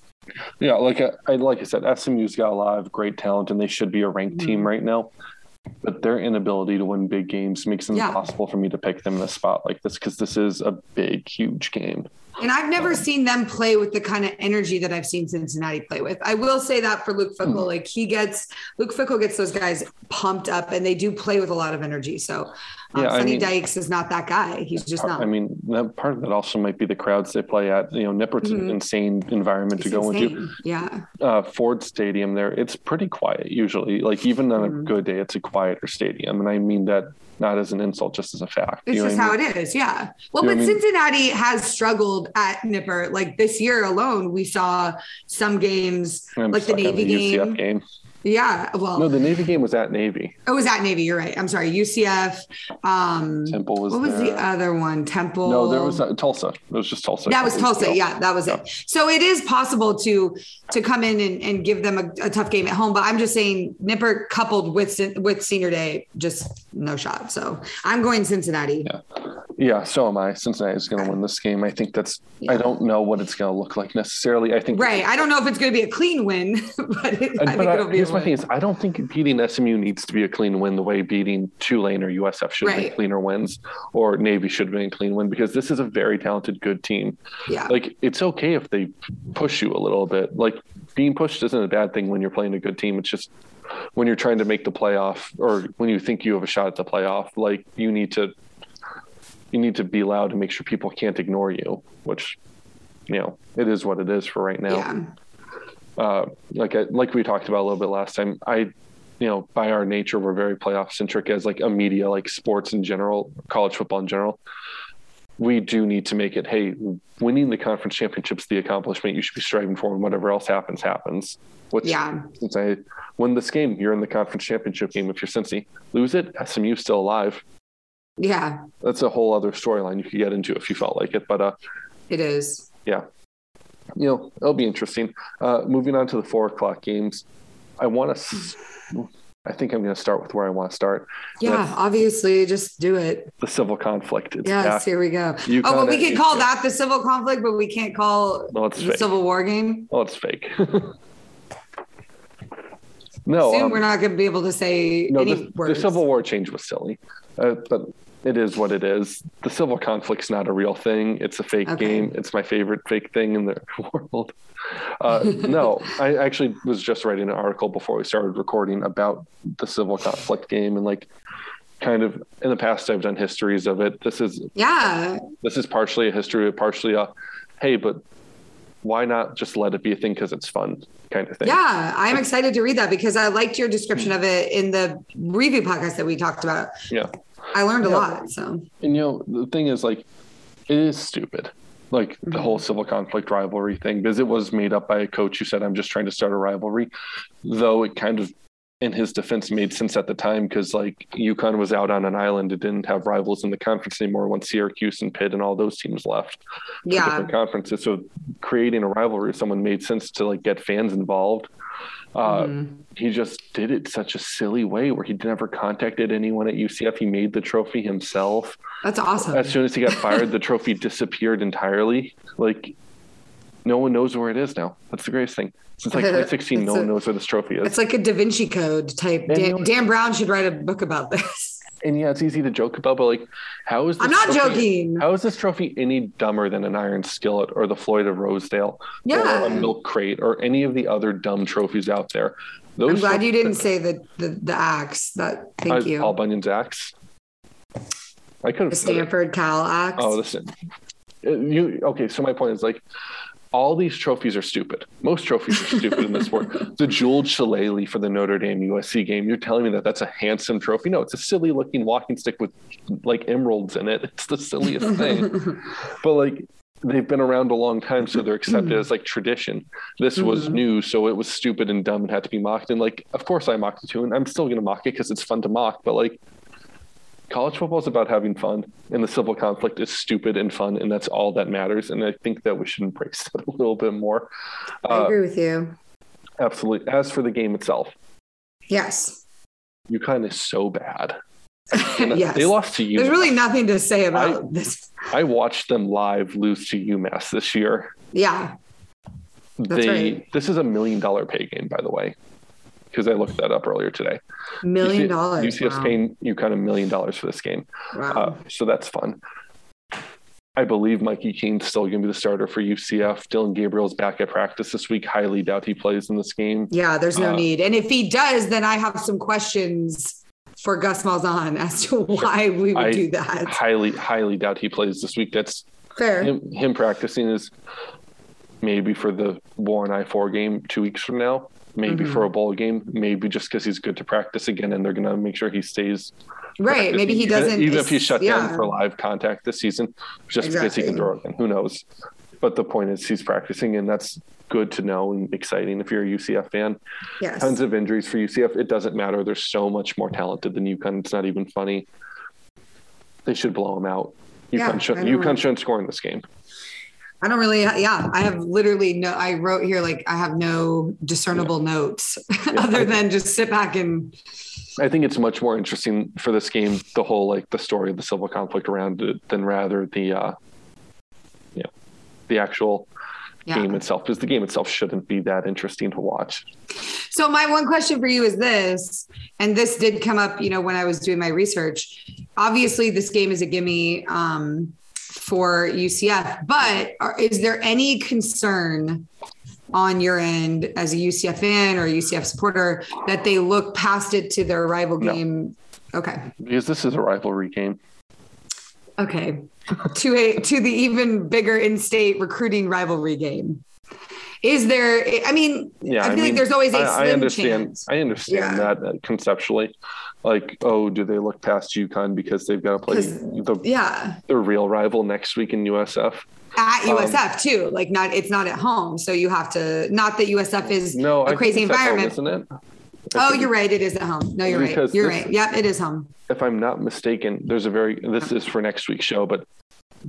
Yeah, like uh, I like I said, SMU's got a lot of great talent, and they should be a ranked mm-hmm. team right now. But their inability to win big games makes it yeah. impossible for me to pick them in a spot like this because this is a big, huge game. And I've never seen them play with the kind of energy that I've seen Cincinnati play with. I will say that for Luke Fickell, mm. like he gets Luke Fickell gets those guys pumped up and they do play with a lot of energy. So um, yeah, Sonny I mean, Dykes is not that guy. He's just not. I mean, that part of that also might be the crowds they play at. You know, Nippert's mm-hmm. an insane environment it's to go insane. into. Yeah. Uh, Ford Stadium there, it's pretty quiet usually. Like even on mm-hmm. a good day, it's a quieter stadium, and I mean that not as an insult, just as a fact. It's just how mean? it is. Yeah. Well, you but Cincinnati mean? has struggled at Nippert. Like this year alone, we saw some games like the Navy the game. game. Yeah. Well, no, the Navy game was at Navy. It was at Navy. You're right. I'm sorry. UCF. Um, Temple was. What was the other one? Temple. No, there was uh, Tulsa. It was just Tulsa. That was Tulsa. Yeah, that was yeah. it. So it is possible to to come in and, and give them a, a, tough game at home. But I'm just saying, Nippert coupled with with Senior Day, just no shot. So I'm going Cincinnati. Yeah. Yeah, so am I. Cincinnati is going to win this game. I think that's. Yeah. I don't know what it's going to look like necessarily. I think. Right. I don't know if it's going to be a clean win, but it, I think it'll be. Here's my thing: is I don't think beating SMU needs to be a clean win the way beating Tulane or USF should right. be cleaner wins, or Navy should be a clean win because this is a very talented, good team. Yeah. Like it's okay if they push you a little bit. Like being pushed isn't a bad thing when you're playing a good team. It's just when you're trying to make the playoff or when you think you have a shot at the playoff, like you need to you need to be loud and make sure people can't ignore you, which, you know, it is what it is for right now. Yeah. Uh, like I, like we talked about a little bit last time, I, you know, by our nature, we're very playoff centric as like a media, like sports in general, college football in general. We do need to make it. Hey, winning the conference championships, the accomplishment you should be striving for, and whatever else happens, happens. Which, yeah. Cincy win this game, you're in the conference championship game. If you're Cincy, lose it, SMU still alive. Yeah. That's a whole other storyline you could get into if you felt like it. But uh it is. Yeah. You know, it'll be interesting. Uh moving on to the four o'clock games. I want to I think I'm going to start with where I want to start. Yeah, obviously, just do it. The civil conflict. It's yes, back. here we go. UConn oh, well, we can call that the civil conflict, but we can't call well, the fake. Civil War game. Oh, it's fake. no, soon um, we're not going to be able to say no. The, the, Civil War change was silly, uh, but it is what it is. The civil conflict's not a real thing. It's a fake okay. game. It's my favorite fake thing in the world. Uh, no, I actually was just writing an article before we started recording about the civil conflict game and like kind of in the past I've done histories of it. This is yeah. This is partially a history, partially a hey, but why not just let it be a thing because it's fun kind of thing. Yeah, I'm excited to read that because I liked your description of it in the review podcast that we talked about. Yeah. I learned a lot. So, and you know, the thing is, like, It is stupid. Like the mm-hmm. whole civil conflict rivalry thing, because it was made up by a coach who said, I'm just trying to start a rivalry. Though it kind of, in his defense, made sense at the time because like UConn was out on an island. It didn't have rivals in the conference anymore once Syracuse and Pitt and all those teams left. Yeah. different conferences. So creating a rivalry with someone made sense to like get fans involved. Uh, Mhm. He just did it such a silly way where he never contacted anyone at UCF. He made the trophy himself. That's awesome. As soon as he got fired, the trophy disappeared entirely. Like no one knows where it is now. That's the greatest thing. Since like 2016, no a- one knows where this trophy is. It's like a Da Vinci Code type. Dan, Dan Brown should write a book about this. And yeah, it's easy to joke about, but like, how is this I'm not trophy- joking. How is this trophy any dumber than an iron skillet or the Floyd of Rosedale Yeah. or a milk crate or any of the other dumb trophies out there? Those I'm glad you didn't say the the, the axe. That thank Uh, you. Paul Bunyan's axe. I could have. Stanford Cal axe. Oh, listen. Uh, You okay? So my point is like, all these trophies are stupid. Most trophies are stupid in this sport. The jeweled shillelagh for the Notre Dame USC game. You're telling me that that's a handsome trophy? No, it's a silly looking walking stick with like emeralds in it. It's the silliest thing. but like they've been around a long time, so they're accepted as like tradition. This was Mhm. new, so it was stupid and dumb and had to be mocked. And like, of course, I mocked it too, and I'm still gonna mock it because it's fun to mock. But like, college football is about having fun, and the civil conflict is stupid and fun, and that's all that matters. And I think that we should embrace that a little bit more. I Uh, agree with you. absolutely. As for the game itself, Yes. UConn is so bad. Yes. They lost to UMass. There's really nothing to say about this. I watched them live lose to UMass this year. Yeah. That's they right. this is a million dollar pay game, by the way, because I looked that up earlier today. Million UC dollars. UCF's wow. paying kind of million dollars for this game, Wow. uh, so that's fun. I believe Mikey Keene's still going to be the starter for UCF. Dillon Gabriel's back at practice this week. Highly doubt he plays in this game. yeah, there's no uh, need. And if he does, then I have some questions for Gus Malzahn as to why we would I- do that. Highly, highly doubt he plays this week. That's Fair. him, him practicing is maybe for the War on I four game two weeks from now, maybe Mhm. for a bowl game, maybe just because he's good to practice again, and they're going to make sure he stays. Right. Maybe he practicing, doesn't. even, even if he's shut yeah. down for live contact this season, just because he can throw again. Who knows? But the point is, he's practicing, and that's good to know and exciting if you're a UCF fan. Yes. Tons of injuries for UCF. It doesn't matter. They're so much more talented than UConn. It's not even funny. They should blow them out. Yeah, UConn, should, I know. UConn shouldn't score in this game. I don't really, yeah, I have literally no, I wrote here, like, I have no discernible notes other than just sit back and, I think it's much more interesting for this game, the whole like the story of the civil conflict around it, than rather the, uh, you know, the actual yeah. game itself. Because the game itself shouldn't be that interesting to watch. So my one question for you is this, and this did come up, you know, when I was doing my research. Obviously, this game is a gimme um, for UCF, but are, is there any concern on your end as a UCF fan or UCF supporter that they look past it to their rival No. game? Okay. Because this is a rivalry game. Okay. to a to the even bigger in-state recruiting rivalry game. Is there I mean, Yeah, I I feel like there's always a I, slim I understand. chance. I understand Yeah. that uh, conceptually. Like, oh, do they look past UConn because they've got to play the, Yeah. the real rival next week in USF? At Um, USF too. Like not it's not at home. So you have to not that USF is No, a I crazy at home, environment. isn't it? I Oh, you're right. It is at home. No, you're right. You're this- right. Yep, it is home. if I'm not mistaken, there's a very this is for next week's show, but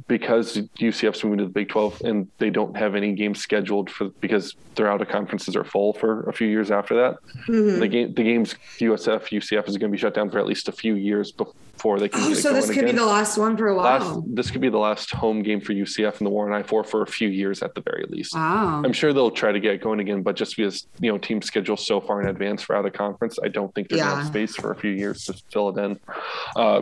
because UCF's moving to the Big 12 and they don't have any games scheduled for because their out of conferences are full for a few years after that. Mhm. The game the games USF UCF is going to be shut down for at least a few years before they can. Oh, so this could be the last one for a while. last. This could be the last home game for UCF and the War on I four for a few years at the very least. wow. I'm sure they'll try to get going again, but just because you know teams schedule so far in advance for out of conference, I don't think they're going to Yeah. have space for a few years to fill it in. Uh,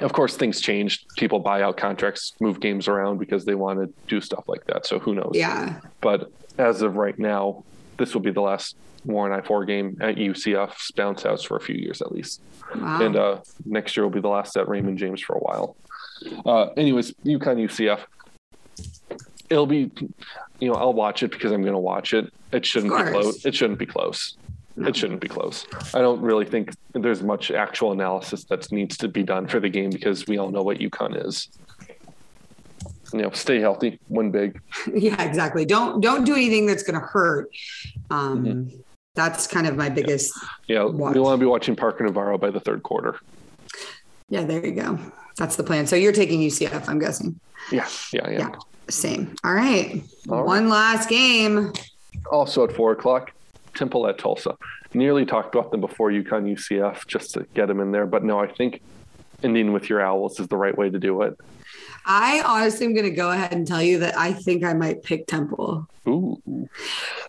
of course, things change. People buy out contracts, move games around because they want to do stuff like that. So who knows? Yeah. But as of right now, this will be the last War on I four game at UCF's bounce house for a few years at least Wow. and uh, next year will be the last at Raymond James for a while. Uh, anyways, UConn UCF. It'll be, you know, I'll watch it because I'm going to watch it. It shouldn't be close. It shouldn't be close. It shouldn't be close. I don't really think there's much actual analysis that needs to be done for the game because we all know what UConn is. you know, stay healthy, win big. yeah, exactly. Don't don't do anything that's going to hurt. Um, mm-hmm. That's kind of my biggest. Yeah, watch. we want to be watching Parker Navarro by the third quarter. Yeah, there you go. That's the plan. So you're taking UCF, I'm guessing. Yeah, yeah, yeah. yeah same. All right. All One right. last game. Also at four o'clock, Temple at Tulsa. Nearly talked about them before UConn UCF just to get them in there, but no, I think ending with your Owls is the right way to do it. I honestly am going to go ahead and tell you that I think I might pick Temple. Ooh.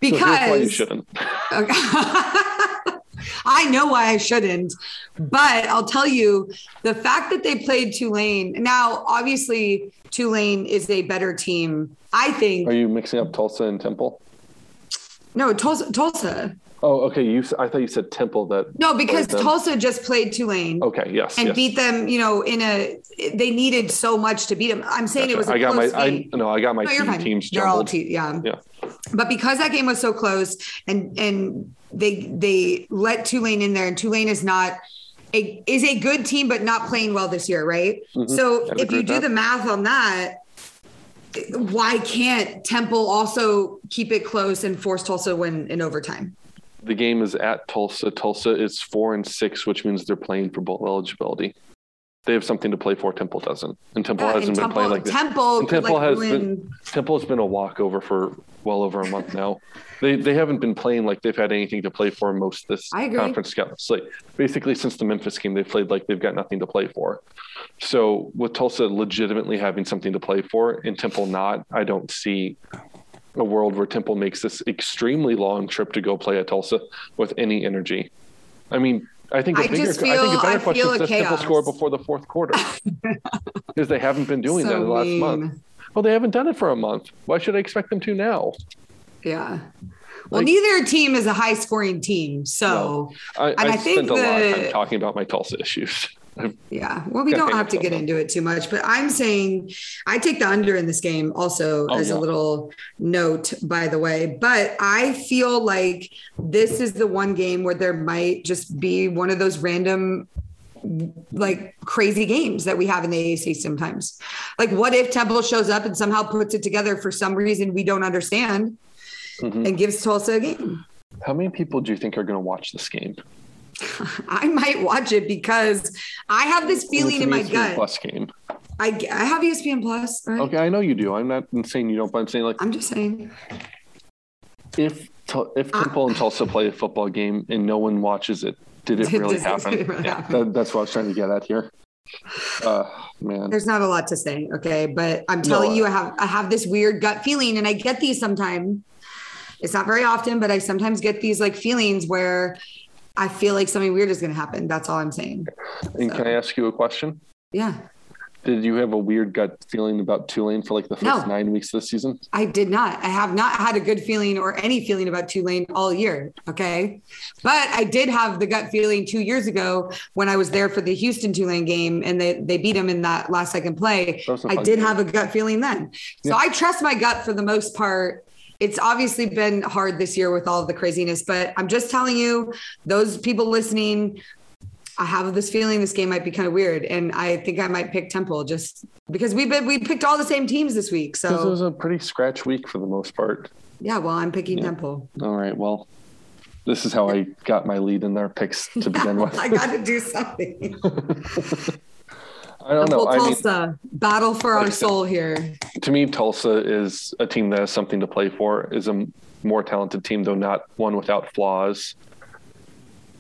Because so you shouldn't. Okay. I know why I shouldn't, but I'll tell you the fact that they played Tulane. Now, obviously, Tulane is a better team. I think. Are you mixing up Tulsa and Temple? No, Tulsa. Tulsa. Oh, okay. You, I thought you said Temple. That no, because Tulsa just played Tulane. Okay, yes, and yes. beat them. You know, in a they needed so much to beat them. I'm saying gotcha. it was. I got my. Game. I no, I got my no, two teams. They're all te- yeah. Yeah. But because that game was so close, and and they they let Tulane in there, and Tulane is not. A, is a good team, but not playing well this year, right? Mm-hmm. So if you do that. the math on that, why can't Temple also keep it close and force Tulsa to win in overtime? the game is at Tulsa. Tulsa is four and six, which means they're playing for bowl eligibility. They have something to play for. Temple doesn't, and Temple uh, yeah, hasn't and been Temple, playing like this. Temple, Temple like has been Temple has been a walkover for well over a month now. they they haven't been playing like they've had anything to play for most this conference schedule. Like basically since the Memphis game, they've played like they've got nothing to play for. So with Tulsa legitimately having something to play for and Temple not, I don't see a world where Temple makes this extremely long trip to go play at Tulsa with any energy. I mean, I think a I bigger, feel, I think a better I question is does Temple score before the fourth quarter? because they haven't been doing so that in the last mean. month. Well, they haven't done it for a month. Why should I expect them to now? Yeah. Well, like, neither team is a high scoring team. So, no, I, and I, I think spent the, a lot of time talking about my Tulsa issues. Yeah. Well, we don't have to get into it too much, but I'm saying I take the under in this game also oh, as yeah. a little note, by the way. But I feel like this is the one game where there might just be one of those random like crazy games that we have in the AAC sometimes. Like, what if Temple shows up and somehow puts it together for some reason we don't understand mm-hmm. and gives Tulsa a game? How many people do you think are going to watch this game? I might watch it because I have this feeling in my ESPN gut. Plus game. I, I have ESPN Plus. Right? Okay, I know you do. I'm not saying you don't, but I'm saying like I'm just saying. If if uh, Temple uh, and Tulsa play a football game and no one watches it, did it really happen? It really yeah, happen? That, that's what I was trying to get at here. Uh, man, there's not a lot to say. Okay, but I'm telling no, you, I have I have this weird gut feeling, and I get these sometimes. It's not very often, but I sometimes get these like feelings where I feel like something weird is going to happen. That's all I'm saying. And so. can I ask you a question? Yeah. Did you have a weird gut feeling about Tulane for like the first no, nine weeks this season? I did not. I have not had a good feeling or any feeling about Tulane all year. Okay. But I did have the gut feeling two years ago when I was there for the Houston Tulane game and they, they beat them in that last second play. I did game. have a gut feeling then. So yeah. I trust my gut for the most part it's obviously been hard this year with all of the craziness, but I'm just telling you, those people listening, I have this feeling this game might be kind of weird, and I think I might pick Temple just because we've been we picked all the same teams this week. So this was a pretty scratch week for the most part. Yeah, well, I'm picking yeah. Temple. All right, well, this is how I got my lead in their picks to begin with. I got to do something. I don't know. Tulsa, I mean, battle for our soul here. To me, Tulsa is a team that has something to play for. Is a more talented team, though not one without flaws.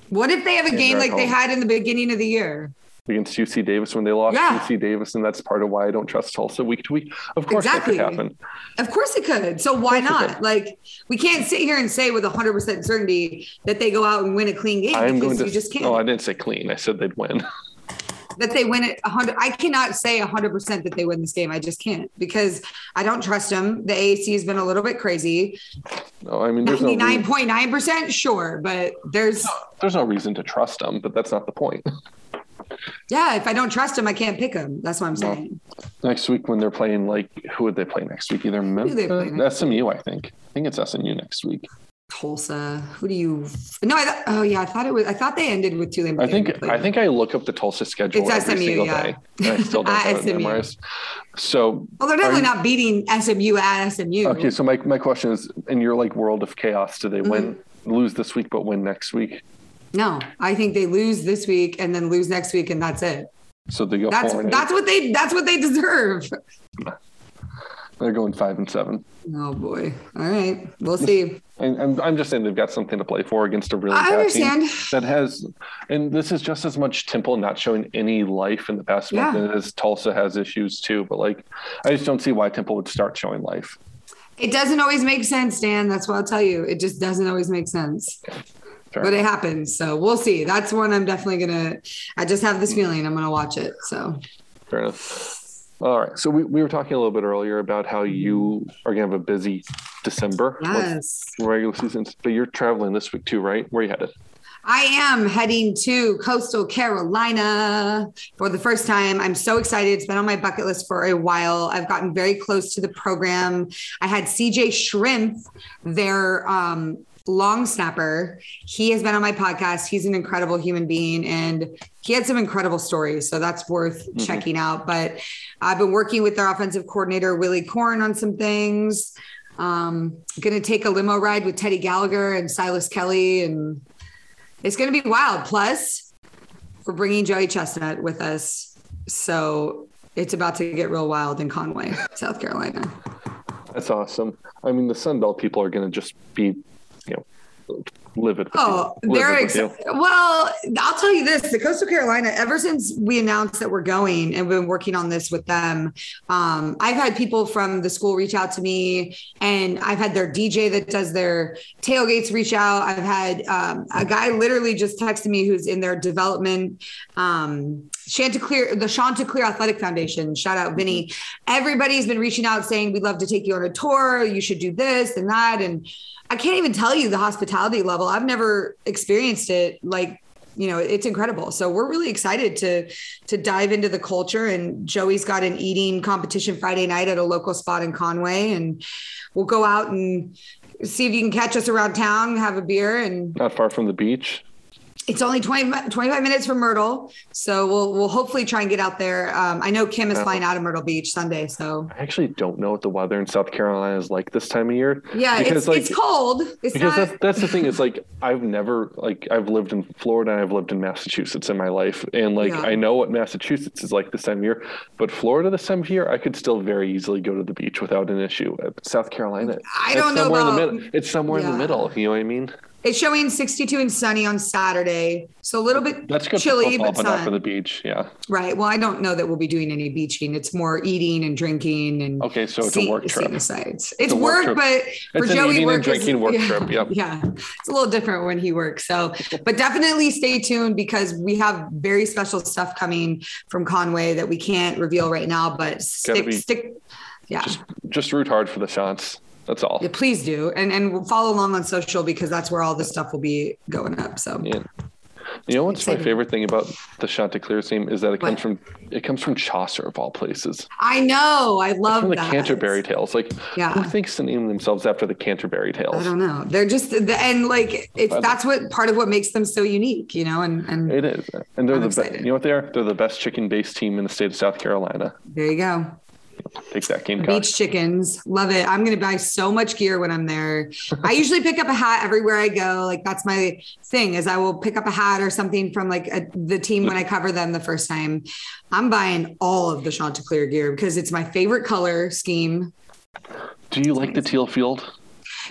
What if they have a game like home. they had in the beginning of the year? Against UC Davis when they lost yeah. UC Davis, and that's part of why I don't trust Tulsa week to week. Of course, exactly. that could happen. Of course, it could. So why not? Like, we can't sit here and say with 100 percent certainty that they go out and win a clean game I'm because to, you just oh, can't. No, I didn't say clean. I said they'd win. that they win it 100 i cannot say 100% that they win this game. I just can't because i don't trust them. The aac has been a little bit crazy. No i mean there's 99.9% no sure but there's no, there's no reason to trust them but that's not the point. Yeah if i don't trust them i can't pick them that's what i'm saying. next week when they're playing like who would they play next week? Either Memphis, smu i think. I think it's smu next week Tulsa. Who do you? No, I thought. Oh yeah, I thought it was. I thought they ended with Tulane. I think. I think I look up the Tulsa schedule It's every SMU, single yeah. day. And I still don't have it memorized. So Well, they're definitely you- not beating SMU at SMU. Okay, so my, my question is in your like world of chaos, do they win Mm-hmm. lose this week but win next week? No, I think they lose this week and then lose next week, and that's it. So they go That's that's eight. what they that's what they deserve. They're going five and seven. Oh boy. All right, we'll see. And, and I'm just saying they've got something to play for against a really bad team that has, and this is just as much Temple not showing any life in the past Yeah. month as Tulsa has issues too. But like, I just don't see why Temple would start showing life. It doesn't always make sense, Dan. That's what I'll tell you. It just doesn't always make sense. But it happens. So we'll see. That's one I'm definitely gonna I just have this hmm. feeling I'm gonna watch it. So Fair enough. All right. So we, we were talking a little bit earlier about how you are going to have a busy December yes. regular seasons, but you're traveling this week too, right? Where are you headed? I am heading to coastal Carolina for the first time. I'm so excited. It's been on my bucket list for a while. I've gotten very close to the program. I had CJ Shrimp, their um, long snapper. He has been on my podcast. He's an incredible human being and he had some incredible stories. So that's worth checking out. But I've been working with their offensive coordinator, Willy Korn, on some things. Um, gonna take a limo ride with Teddy Gallagher and Silas Kelly and it's going to be wild. Plus, we're bringing Joey Chestnut with us. So it's about to get real wild in Conway, South Carolina. That's awesome. I mean, the Sun Belt people are going to just be, livid. Oh, they're Livid you. excited. Well, I'll tell you this: the Coastal Carolina. Ever since we announced that we're going and we've been working on this with them, um, I've had people from the school reach out to me, and I've had their DJ that does their tailgates reach out. I've had um, a guy literally just texted me who's in their development. Um, Chanticleer, the Chanticleer Athletic Foundation. Shout out, Vinny. Everybody's been reaching out saying we'd love to take you on a tour. You should do this and that, and I can't even tell you the hospitality level. I've never experienced it like you know it's incredible so we're really excited to to dive into the culture and joey's got an eating competition friday night at a local spot in conway and we'll go out and see if you can catch us around town have a beer and Not far from the beach. It's only 20, 25 minutes from myrtle so we'll we'll hopefully try and get out there. Um, i know kim is flying out of myrtle beach sunday so. I actually don't know what the weather in South Carolina is like this time of year. yeah Because, it's, like- it's cold. It's because not that's, that's the thing is like I've never like I've lived in Florida and I've lived in Massachusetts in my life and like Yeah. I know what Massachusetts is like this time of year but Florida this time of year I could still very easily go to the beach without an issue. South Carolina I it's don't know somewhere in the about- middle it's somewhere in the middle you know what I mean It's showing 62 and sunny on Saturday. So a little bit that's good chilly, football but but not for the beach yeah right. Well, I don't know that we'll be doing any beaching. It's more eating and drinking and okay so it's see- a work trip sights. It's, work work, but for It's Joey, eating and work is- drinking work yeah, trip, yep. Yeah, it's a little different when he works. So, but definitely stay tuned because we have very special stuff coming from Conway that we can't reveal right now. But stick, be- stick. Yeah. just just root hard for the shots that's all yeah, please do, and and follow along on social because that's where all this stuff will be going up. So Yeah. You know what's my favorite thing about the Chanticleer theme is that it comes What? from it comes from Chaucer of all places. I know, I love from the that. Canterbury Tales. Like Yeah. who thinks to name themselves after the Canterbury Tales? I don't know. They're just the and like it's that's what part of what makes them so unique, you know. And and It is. And they're I'm the best you know what they are? They're the best chicken based team in the state of South Carolina. there you go. Take that game Beach chickens, love it. I'm gonna buy so much gear when I'm there. I usually pick up a hat everywhere I go. Like that's my thing is I will pick up a hat or something from like a, the team when I cover them the first time. I'm buying all of the Chanticleer gear because it's my favorite color scheme. Do you like the teal field?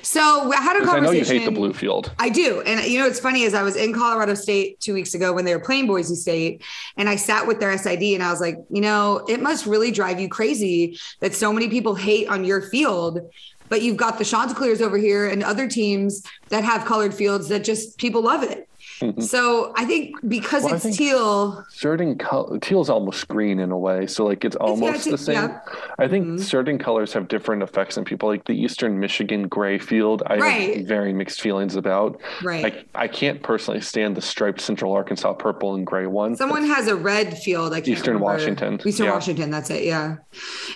So I had a 'Cause I know you hate the blue field. I do. And you know, it's funny is I was in Colorado State two weeks ago when they were playing Boise State, and I sat with their SID and I was like, you know, it must really drive you crazy that so many people hate on your field, but you've got the Chanticleers over here and other teams that have colored fields that just people love it. So I think because Well, it's think- teal, certain color teal's almost green in a way so like it's almost yeah, the same yeah. i think Mhm. certain colors have different effects on people like the eastern michigan gray field i Right. have very mixed feelings about right? I, I can't personally stand the striped central arkansas purple and gray one Someone has a red field. I can't Eastern remember. Washington, Eastern yeah. Washington. That's it. Yeah.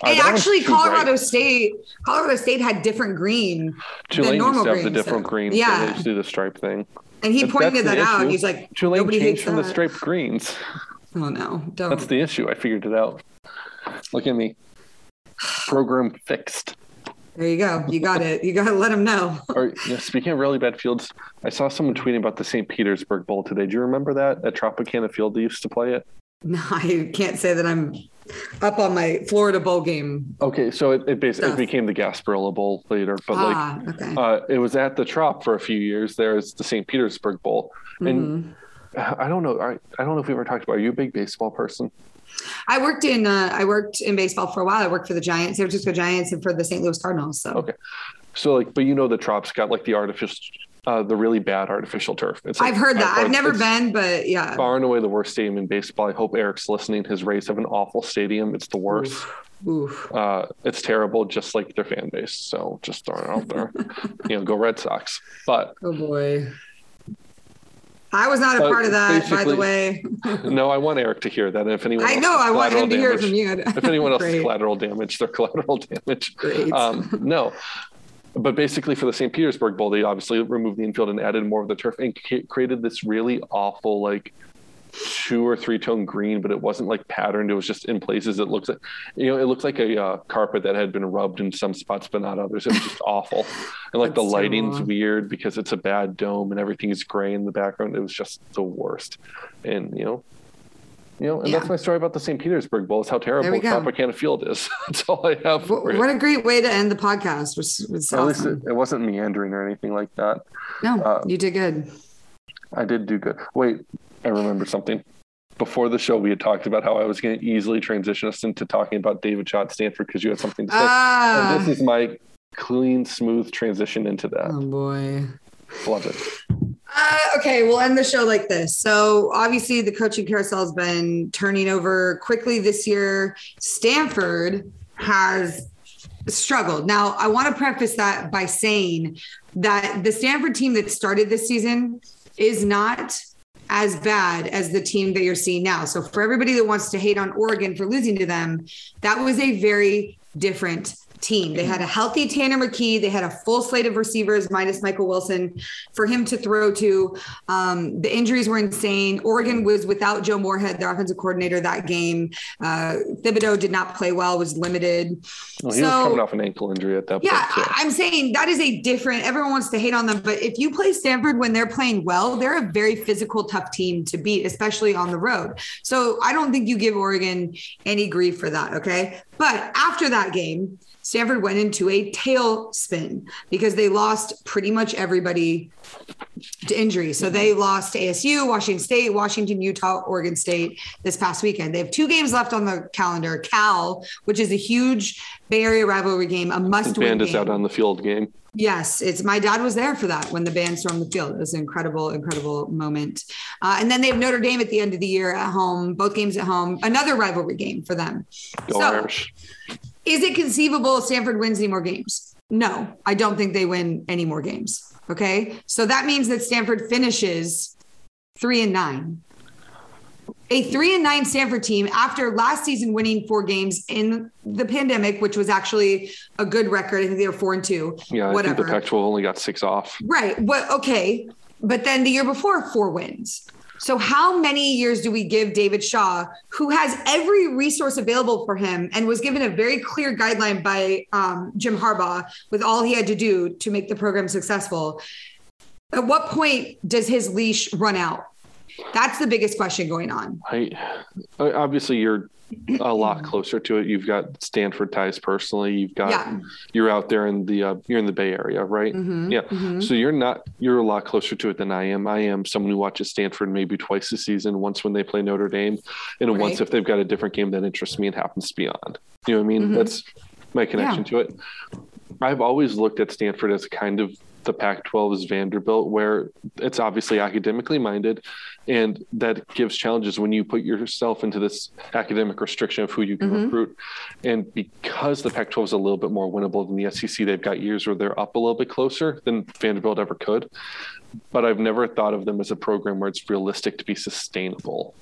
Uh, and one's actually, Colorado bright. State. Colorado State had different green tulane than normal to have green. the different so- green so Yeah. they just do the stripe thing and he pointed that the out. issue. He's like, tulane nobody changed hates from the that. striped greens Oh no, don't. that's the issue i figured it out look at me program fixed there you go. You got it. You got to let him know. Or yeah, speaking of really bad fields, I saw someone tweeting about the St. Petersburg Bowl today. Do you remember that at Tropicana Field they used to play it? No, I can't say that I'm up on my Florida bowl game. Okay, so it, it basically it became the Gasparilla Bowl later, but ah, okay. like uh, it was at the Trop for a few years. There's the St. Petersburg Bowl, and Mhm. I don't know. I, I don't know if we ever talked about. Are you a big baseball person? I worked in uh, I worked in baseball for a while. I worked for the Giants, San Francisco Giants, and for the St. Louis Cardinals. So Okay. So like, but you know the Trop's got like the artificial, uh, the really bad artificial turf. It's like I've heard that. far- I've never been, but yeah. Far and away the worst stadium in baseball. I hope Eric's listening. His Rays have an awful stadium. It's the worst. Oof. Uh, it's terrible, just like their fan base. So just throwing it out there. you know, go Red Sox. But Oh boy. I was not a part of that, by the way. no, I want Eric to hear that. And if anyone, I know. I want him to hear it from you. If anyone else has collateral damage, they're collateral damage. Great. Um, no, but basically for the St. Petersburg Bowl, they obviously removed the infield and added more of the turf and ca- created this really awful like two or three tone green, but it wasn't like patterned. It was just in places. It looks like, you know, it looked like a uh, carpet that had been rubbed in some spots, but not others. It was just awful. And like the lighting's terrible. weird because it's a bad dome and everything's gray in the background. It was just the worst. And, you know, you know, and Yeah. that's my story about the St. Petersburg Bowl. Is how terrible. Tropicana Field is. that's all I have. For What, a great way to end the podcast. Was, was At least it, it wasn't meandering or anything like that. no, uh, you did good. I did do good. Wait, I remember something. Before the show, we had talked about how I was going to easily transition us into talking about David Shaw at Stanford because you had something to say. Ah, and this is my clean, smooth transition into that. oh boy. Love it. Uh, okay, we'll end the show like this. So, obviously, the coaching carousel has been turning over quickly this year. Stanford has struggled. Now, I want to preface that by saying that the Stanford team that started this season is not as bad as the team that you're seeing now. So, for everybody that wants to hate on Oregon for losing to them, that was a very different team. They had a healthy Tanner McKee. They had a full slate of receivers minus Michael Wilson for him to throw to. Um, the injuries were insane. Oregon was without Joe Moorhead, their offensive coordinator, that game. Uh, Thibodeaux did not play well, was limited. Well, he So- was coming off an ankle injury at that Yeah, point. I- I'm saying that is a different. Everyone wants to hate on them, but if you play Stanford when they're playing well, they're a very physical, tough team to beat, especially on the road. So I don't think you give Oregon any grief for that. Okay, but after that game, Stanford went into a tailspin because they lost pretty much everybody to injury. So they lost ASU, Washington State, Washington, Utah, Oregon State this past weekend. They have two games left on the calendar. Cal, which is a huge Bay Area rivalry game, a must-win band is out on the field game. Yes, it's my dad was there for that when the band stormed the field. It was an incredible, incredible moment. Uh, and then they have Notre Dame at the end of the year at home, both games at home, another rivalry game for them. Go So- Irish. Is it conceivable Stanford wins any more games? No, I don't think they win any more games. Okay. So that means that Stanford finishes three and nine. A three and nine Stanford team after last season winning four games in the pandemic, which was actually a good record. I think they were four and two. Yeah, I whatever. think the Pac-12 only got six off. Right. What? Okay. But then the year before, four wins. So how many years do we give David Shaw, who has every resource available for him and was given a very clear guideline by um, Jim Harbaugh with all he had to do to make the program successful? At what point does his leash run out? That's the biggest question going on. I obviously you're a lot closer to it. You've got Stanford ties personally. You've got Yeah. you're out there in the uh, you're in the Bay Area, right? Mhm, Yeah. mhm. So you're not you're a lot closer to it than I am. I am someone who watches Stanford maybe twice a season, once when they play Notre Dame, and once if they've got a different game that interests me and happens to be on. You know what I mean? Mhm. That's my connection to it. I've always looked at Stanford as kind of the Pac 12's Vanderbilt, where it's obviously academically minded and that gives challenges when you put yourself into this academic restriction of who you can mm-hmm. recruit. And because the Pac 12 is a little bit more winnable than the SEC, they've got years where they're up a little bit closer than Vanderbilt ever could. But I've never thought of them as a program where it's realistic to be sustainable.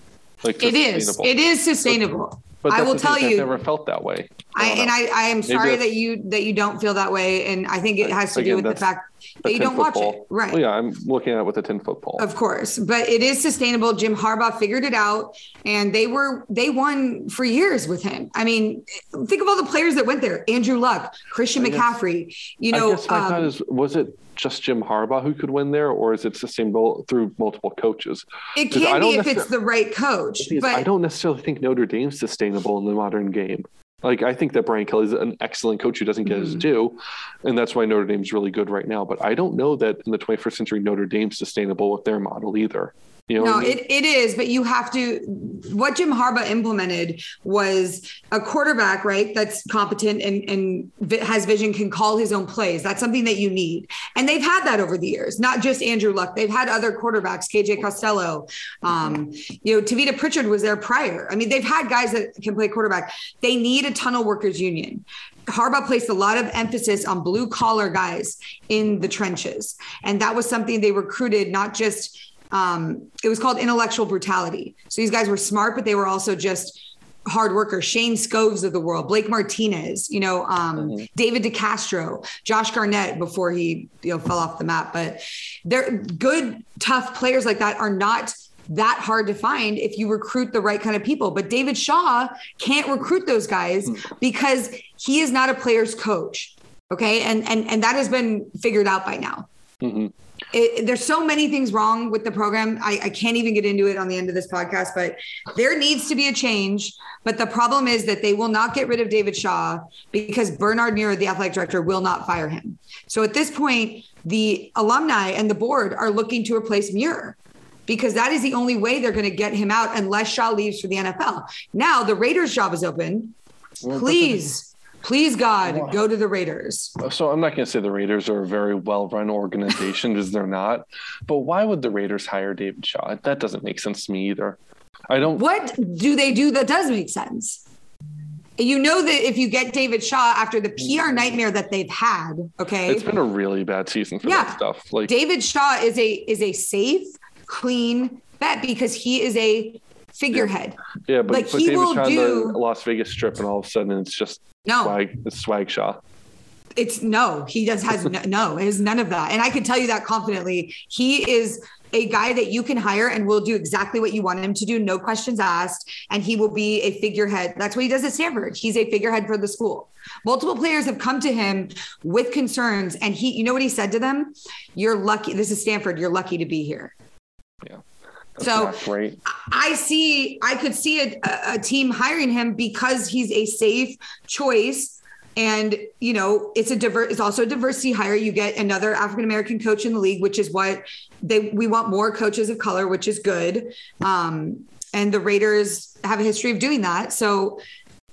Like it is. It is sustainable. But, I will tell you, never felt that way. I, and I, I am sorry that you that you don't feel that way, and I think it has to Again, do with the fact that you don't watch it, right? Well, yeah, I'm looking at it with a ten foot pole. Of course, but it is sustainable. Jim Harbaugh figured it out, and they were they won for years with him. I mean, think of all the players that went there: Andrew Luck, Christian guess, McCaffrey. You know, I guess my um, thought is, was it just Jim Harbaugh who could win there, or is it sustainable through multiple coaches? It can be if it's the right coach. But I don't necessarily think Notre Dame's sustainable in the modern game. Like I think that Brian Kelly is an excellent coach who doesn't get mm-hmm. his due, and that's why Notre Dame's really good right now. But I don't know that in the 21st century Notre Dame's sustainable with their model either. You know no, I mean? it, it is, but you have to. What Jim Harbaugh implemented was a quarterback, right? That's competent and, and has vision, can call his own plays. That's something that you need. And they've had that over the years, not just Andrew Luck. They've had other quarterbacks, KJ Costello. Um, you know, Tavita Pritchard was there prior. I mean, they've had guys that can play quarterback. They need a tunnel workers union. Harbaugh placed a lot of emphasis on blue collar guys in the trenches. And that was something they recruited, not just um, it was called intellectual brutality. So these guys were smart, but they were also just hard workers. Shayne Skovs of the world, Blake Martinez, you know, um, mm-hmm. David DeCastro, Josh Garnett before he you know fell off the map. But they're good, tough players like that are not that hard to find if you recruit the right kind of people. But David Shaw can't recruit those guys mm-hmm. because he is not a player's coach. Okay. And and and that has been figured out by now. Mm-hmm it, there's so many things wrong with the program. I, I, can't even get into it on the end of this podcast, but there needs to be a change. But the problem is that they will not get rid of David Shaw because Bernard Muir, the athletic director, will not fire him. So at this point, the alumni and the board are looking to replace Muir because that is the only way they're going to get him out unless Shaw leaves for the NFL. Now the Raiders' job is open. Please Please God, go to the Raiders. So I'm not going to say the Raiders are a very well-run organization because they're not. But why would the Raiders hire David Shaw? That doesn't make sense to me either. I don't. What do they do that does make sense? You know that if you get David Shaw after the PR nightmare that they've had, okay, it's been a really bad season for yeah. that stuff. Like David Shaw is a is a safe, clean bet because he is a figurehead. Yeah, but, like but he David will Shaw do Las Vegas Strip, and all of a sudden it's just no swag. It's swag. It's no. He does has no, no. It has none of that, and I can tell you that confidently. He is a guy that you can hire and will do exactly what you want him to do, no questions asked, and he will be a figurehead. That's what he does at Stanford. He's a figurehead for the school. Multiple players have come to him with concerns, and he, you know what he said to them? You're lucky. This is Stanford. You're lucky to be here. Yeah. So. I see, I could see a, a team hiring him because he's a safe choice. And you know it's a diver it's also a diversity hire. You get another african american coach in the league which is what they we want more coaches of color which is good. Um, and the raiders have a history of doing that. So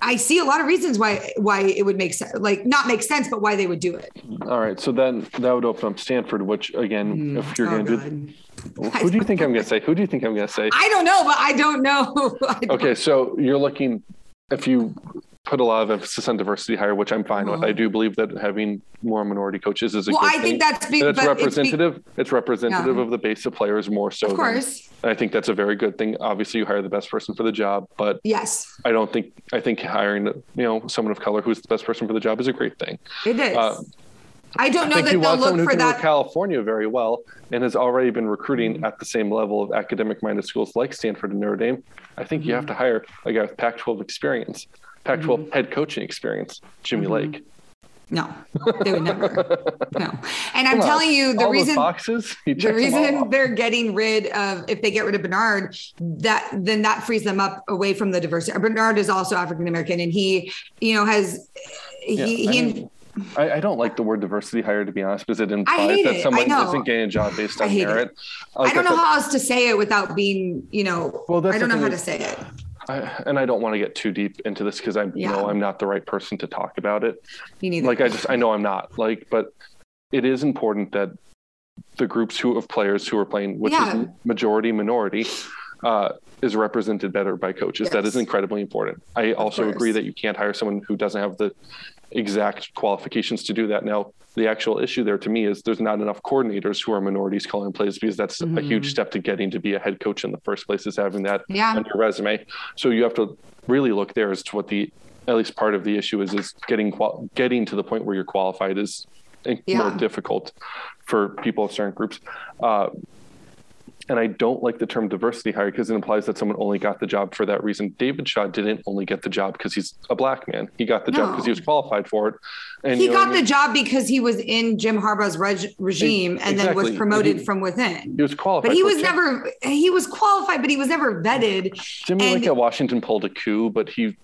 i see a lot of reasons why why it would make sense like not make sense but why they would do it all right so then that would open up stanford which again mm. if you're oh, going to do who do you think I'm going to say? Who do you think I'm going to say? I don't know, but I don't know. I don't okay, so you're looking if you put a lot of emphasis on diversity hire, which I'm fine uh-huh. with. I do believe that having more minority coaches is a good thing. well, good I think that's be, it's representative. It's, be, it's representative yeah. of the base of players more so. Of course. Than, I think that's a very good thing. Obviously, you hire the best person for the job, but yes, I don't think I think hiring you know someone of color who's the best person for the job is a great thing. It is. Uh, I don't know I that they'll look for that. California very well and has already been recruiting mm-hmm. at the same level of academic-minded schools like Stanford and Notre Dame. I think mm-hmm. you have mm-hmm. to hire a guy with Pac-12 experience, Pac-12 mm-hmm. head coaching experience, Jimmy mm-hmm. Lake. No, they would never. no, and I'm Come telling on. you the All reason boxes, the reason they're getting rid of if they get rid of Bernard, that then that frees them up away from the diversity. Bernard is also African American, and he, you know, has yeah, he, he mean, I, I, don't like the word diversity hire to be honest, because it implies that someone isn't getting a job based on merit. Like I don't know how else to say it without being, you know, well, I don't know how to say it. I, and I don't want to get too deep into this because I yeah. know I'm not the right person to talk about it. You need like I just I know I'm not like, but it is important that the groups who of players who are playing, which Yeah. is majority minority, uh, is represented better by coaches. That is incredibly important. I also agree that you can't hire someone who doesn't have the exact qualifications to do that. Now, the actual issue there to me is there's not enough coordinators who are minorities calling plays because that's a huge step to getting to be a head coach in the first place is having that Yeah. on your resume. So you have to really look there as to what the at least part of the issue is is getting qual- getting to the point where you're qualified is in- more difficult for people of certain groups. Uh, and I don't like the term diversity hire because it implies that someone only got the job for that reason. David Shaw didn't only get the job because he's a black man. He got the job because he was qualified for it. And he you know got I mean? the job because he was in Jim Harbaugh's reg- regime and then was promoted He- from within. He was qualified. But he was never he was qualified, but he was never vetted. Jimmy and- like at Washington pulled a coup, but he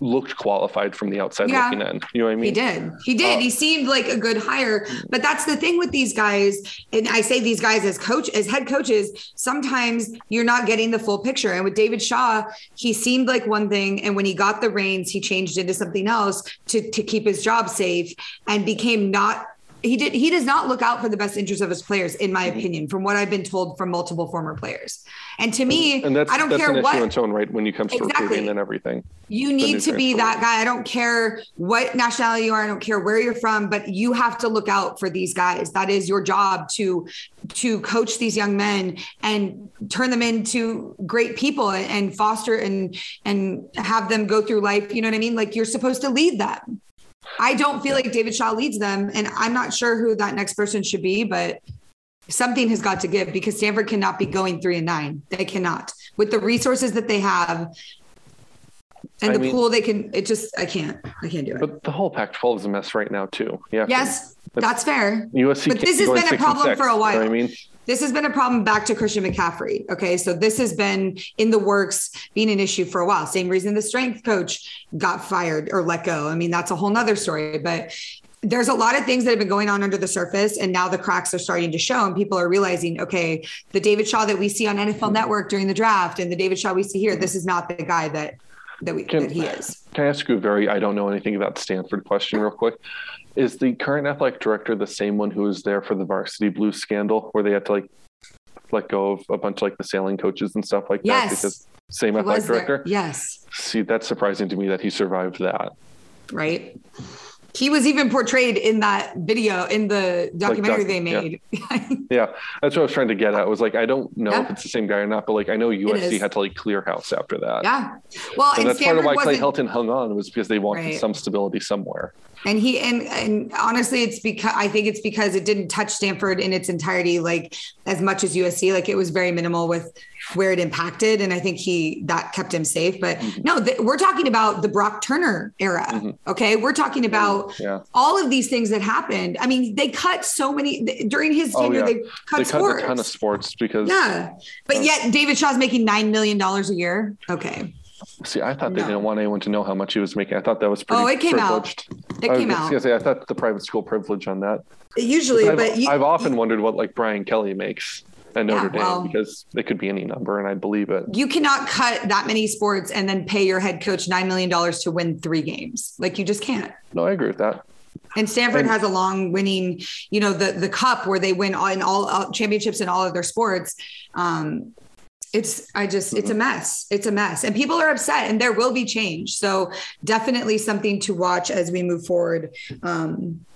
looked qualified from the outside Yeah. looking in. You know what I mean? He did. He did. Uh, he seemed like a good hire. But that's the thing with these guys. And I say these guys as coach, as head coaches, sometimes you're not getting the full picture. And with David Shaw, he seemed like one thing. And when he got the reins, he changed into something else to, to keep his job safe and became not he did he does not look out for the best interest of his players, in my mm-hmm. opinion, from what I've been told from multiple former players. And to me, And that's I don't that's care an what issue in its own right when you comes to Exactly. recruiting and everything. you need to be that guy. I don't care what nationality you are. I don't care where you're from, but you have to look out for these guys. That is your job to to coach these young men and turn them into great people and, and foster and and have them go through life. You know what I mean? Like you're supposed to lead them. I don't feel like David Shaw leads them, and I'm not sure who that next person should be, but something has got to give because Stanford cannot be going three and nine. They cannot with the resources that they have and I the mean- pool they can. It just I can't. I can't do it. But the whole Pac-12 is a mess right now too. Yeah. yes, that's fair. USC. But this has been a problem for a you know what while. I mean, This has been a problem back to Christian McCaffrey. Okay. So this has been in the works, being an issue for a while. Same reason the strength coach got fired or let go. I mean, that's a whole nother story. But there's a lot of things that have been going on under the surface, and now the cracks are starting to show, and people are realizing, okay, the David Shaw that we see on NFL Network during the draft, and the David Shaw we see here, this is not the guy that that we Can- that he is. Can I ask you a very I don't know anything about Stanford question real quick? Is the current athletic director the same one who was there for the varsity blue scandal where they had to like let go of a bunch of like the sailing coaches and stuff like that Yes. because same He athletic was there. director? Yes. See, that's surprising to me that he survived that. right? He was even portrayed in that video in the documentary doc- they made. Yeah, that's what I was trying to get at. Was like I don't know Yeah. if it's the same guy or not, but like I know USC had to like clear house after that. yeah. Well, And that's part of why Clay Helton hung on was because they wanted Right. some stability somewhere. and he and and honestly, it's because I think it's because it didn't touch Stanford in its entirety, like as much as USC. Like it was very minimal with where it impacted, and I think he that kept him safe. But Mm-hmm. no, th- we're talking about the Brock Turner era. Okay, we're talking about Yeah. all of these things that happened. I mean, they cut so many during his Oh, tenure. yeah. They cut They sports. cut a ton of sports because Yeah. But yet David Shaw's making $9 million a year. Okay. see, I thought they No. didn't want anyone to know how much he was making. I thought that was pretty Oh, it came out. privileged. It I was came out. say, I thought the private school privilege on that. Usually, I've, but you, I've often wondered what like Brian Kelly makes at Notre Yeah, Dame well- because it could be any number and I'd believe it. you cannot cut that many sports and then pay your head coach $9 million to win three games. Like you just can't. No, I agree with that. And Stanford And- has a long winning, you know, the the cup where they win all, in all, all championships in all of their sports. Um, it's I just it's a mess. It's a mess, and people are upset, and there will be change. So definitely something to watch as we move forward. Um,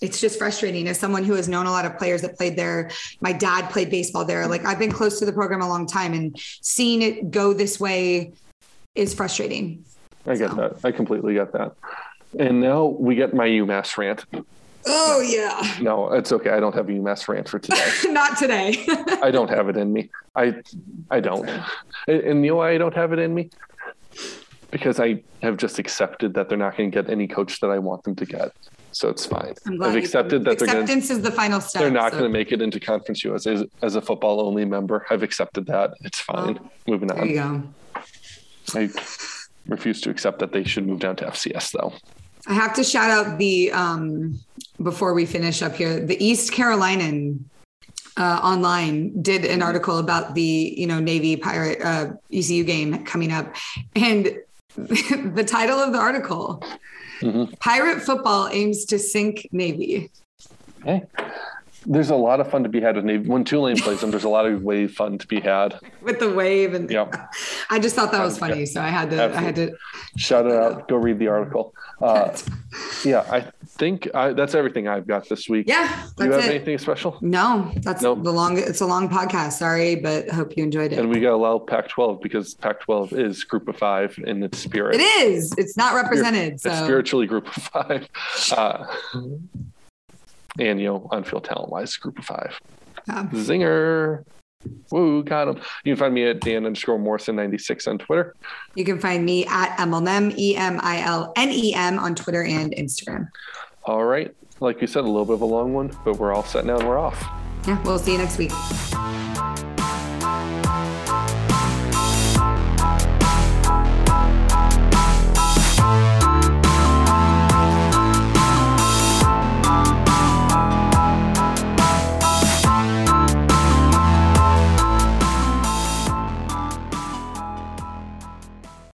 it's just frustrating as someone who has known a lot of players that played there. My dad played baseball there. Like I've been close to the program a long time, and seeing it go this way is frustrating. I get So. that. I completely get that. And now we get my UMass rant. Oh yeah, No, it's okay. I don't have a UMass rant for today. not today. I don't have it in me. I I don't. And, and you know why I don't have it in me? Because I have just accepted that they're not going to get any coach that I want them to get. So it's fine. I'm glad I've accepted that they're going to acceptance is the final step. they're not so- going to make it into conference USA as, as a football only member. I've accepted that. It's fine. Well, Moving There you on. go. I refuse to accept that they should move down to FCS though. I have to shout out the um, before we finish up here. The East Carolinian uh, online did an article about the you know Navy Pirate uh, ECU game coming up, and the title of the article: Mhm. Pirate football aims to sink Navy. Hey, there's a lot of fun to be had with Navy. When Tulane plays them, there's a lot of wave fun to be had. with the wave and yeah. I just thought that was Yeah. funny, so I had to. I had to. Shout it out. Go read the article. Uh, yeah, I think I, that's everything I've got this week. Yeah, Do you have it. anything special? No, that's Nope. the long. It's a long podcast. Sorry, but hope you enjoyed it. And we got to allow Pac-12 because Pac-12 is Group of Five in its spirit. it is. It's not represented. It's So spiritually Group of Five, uh, and you know, on-field talent-wise, Group of Five. yeah. Zinger. Woo, got him. You can find me at Dan underscore Morrison 96 on Twitter. you can find me at Emilnem E M I L N E M on Twitter and Instagram. All right. Like you said, a little bit of a long one, but we're all set now and we're off. Yeah, we'll see you next week.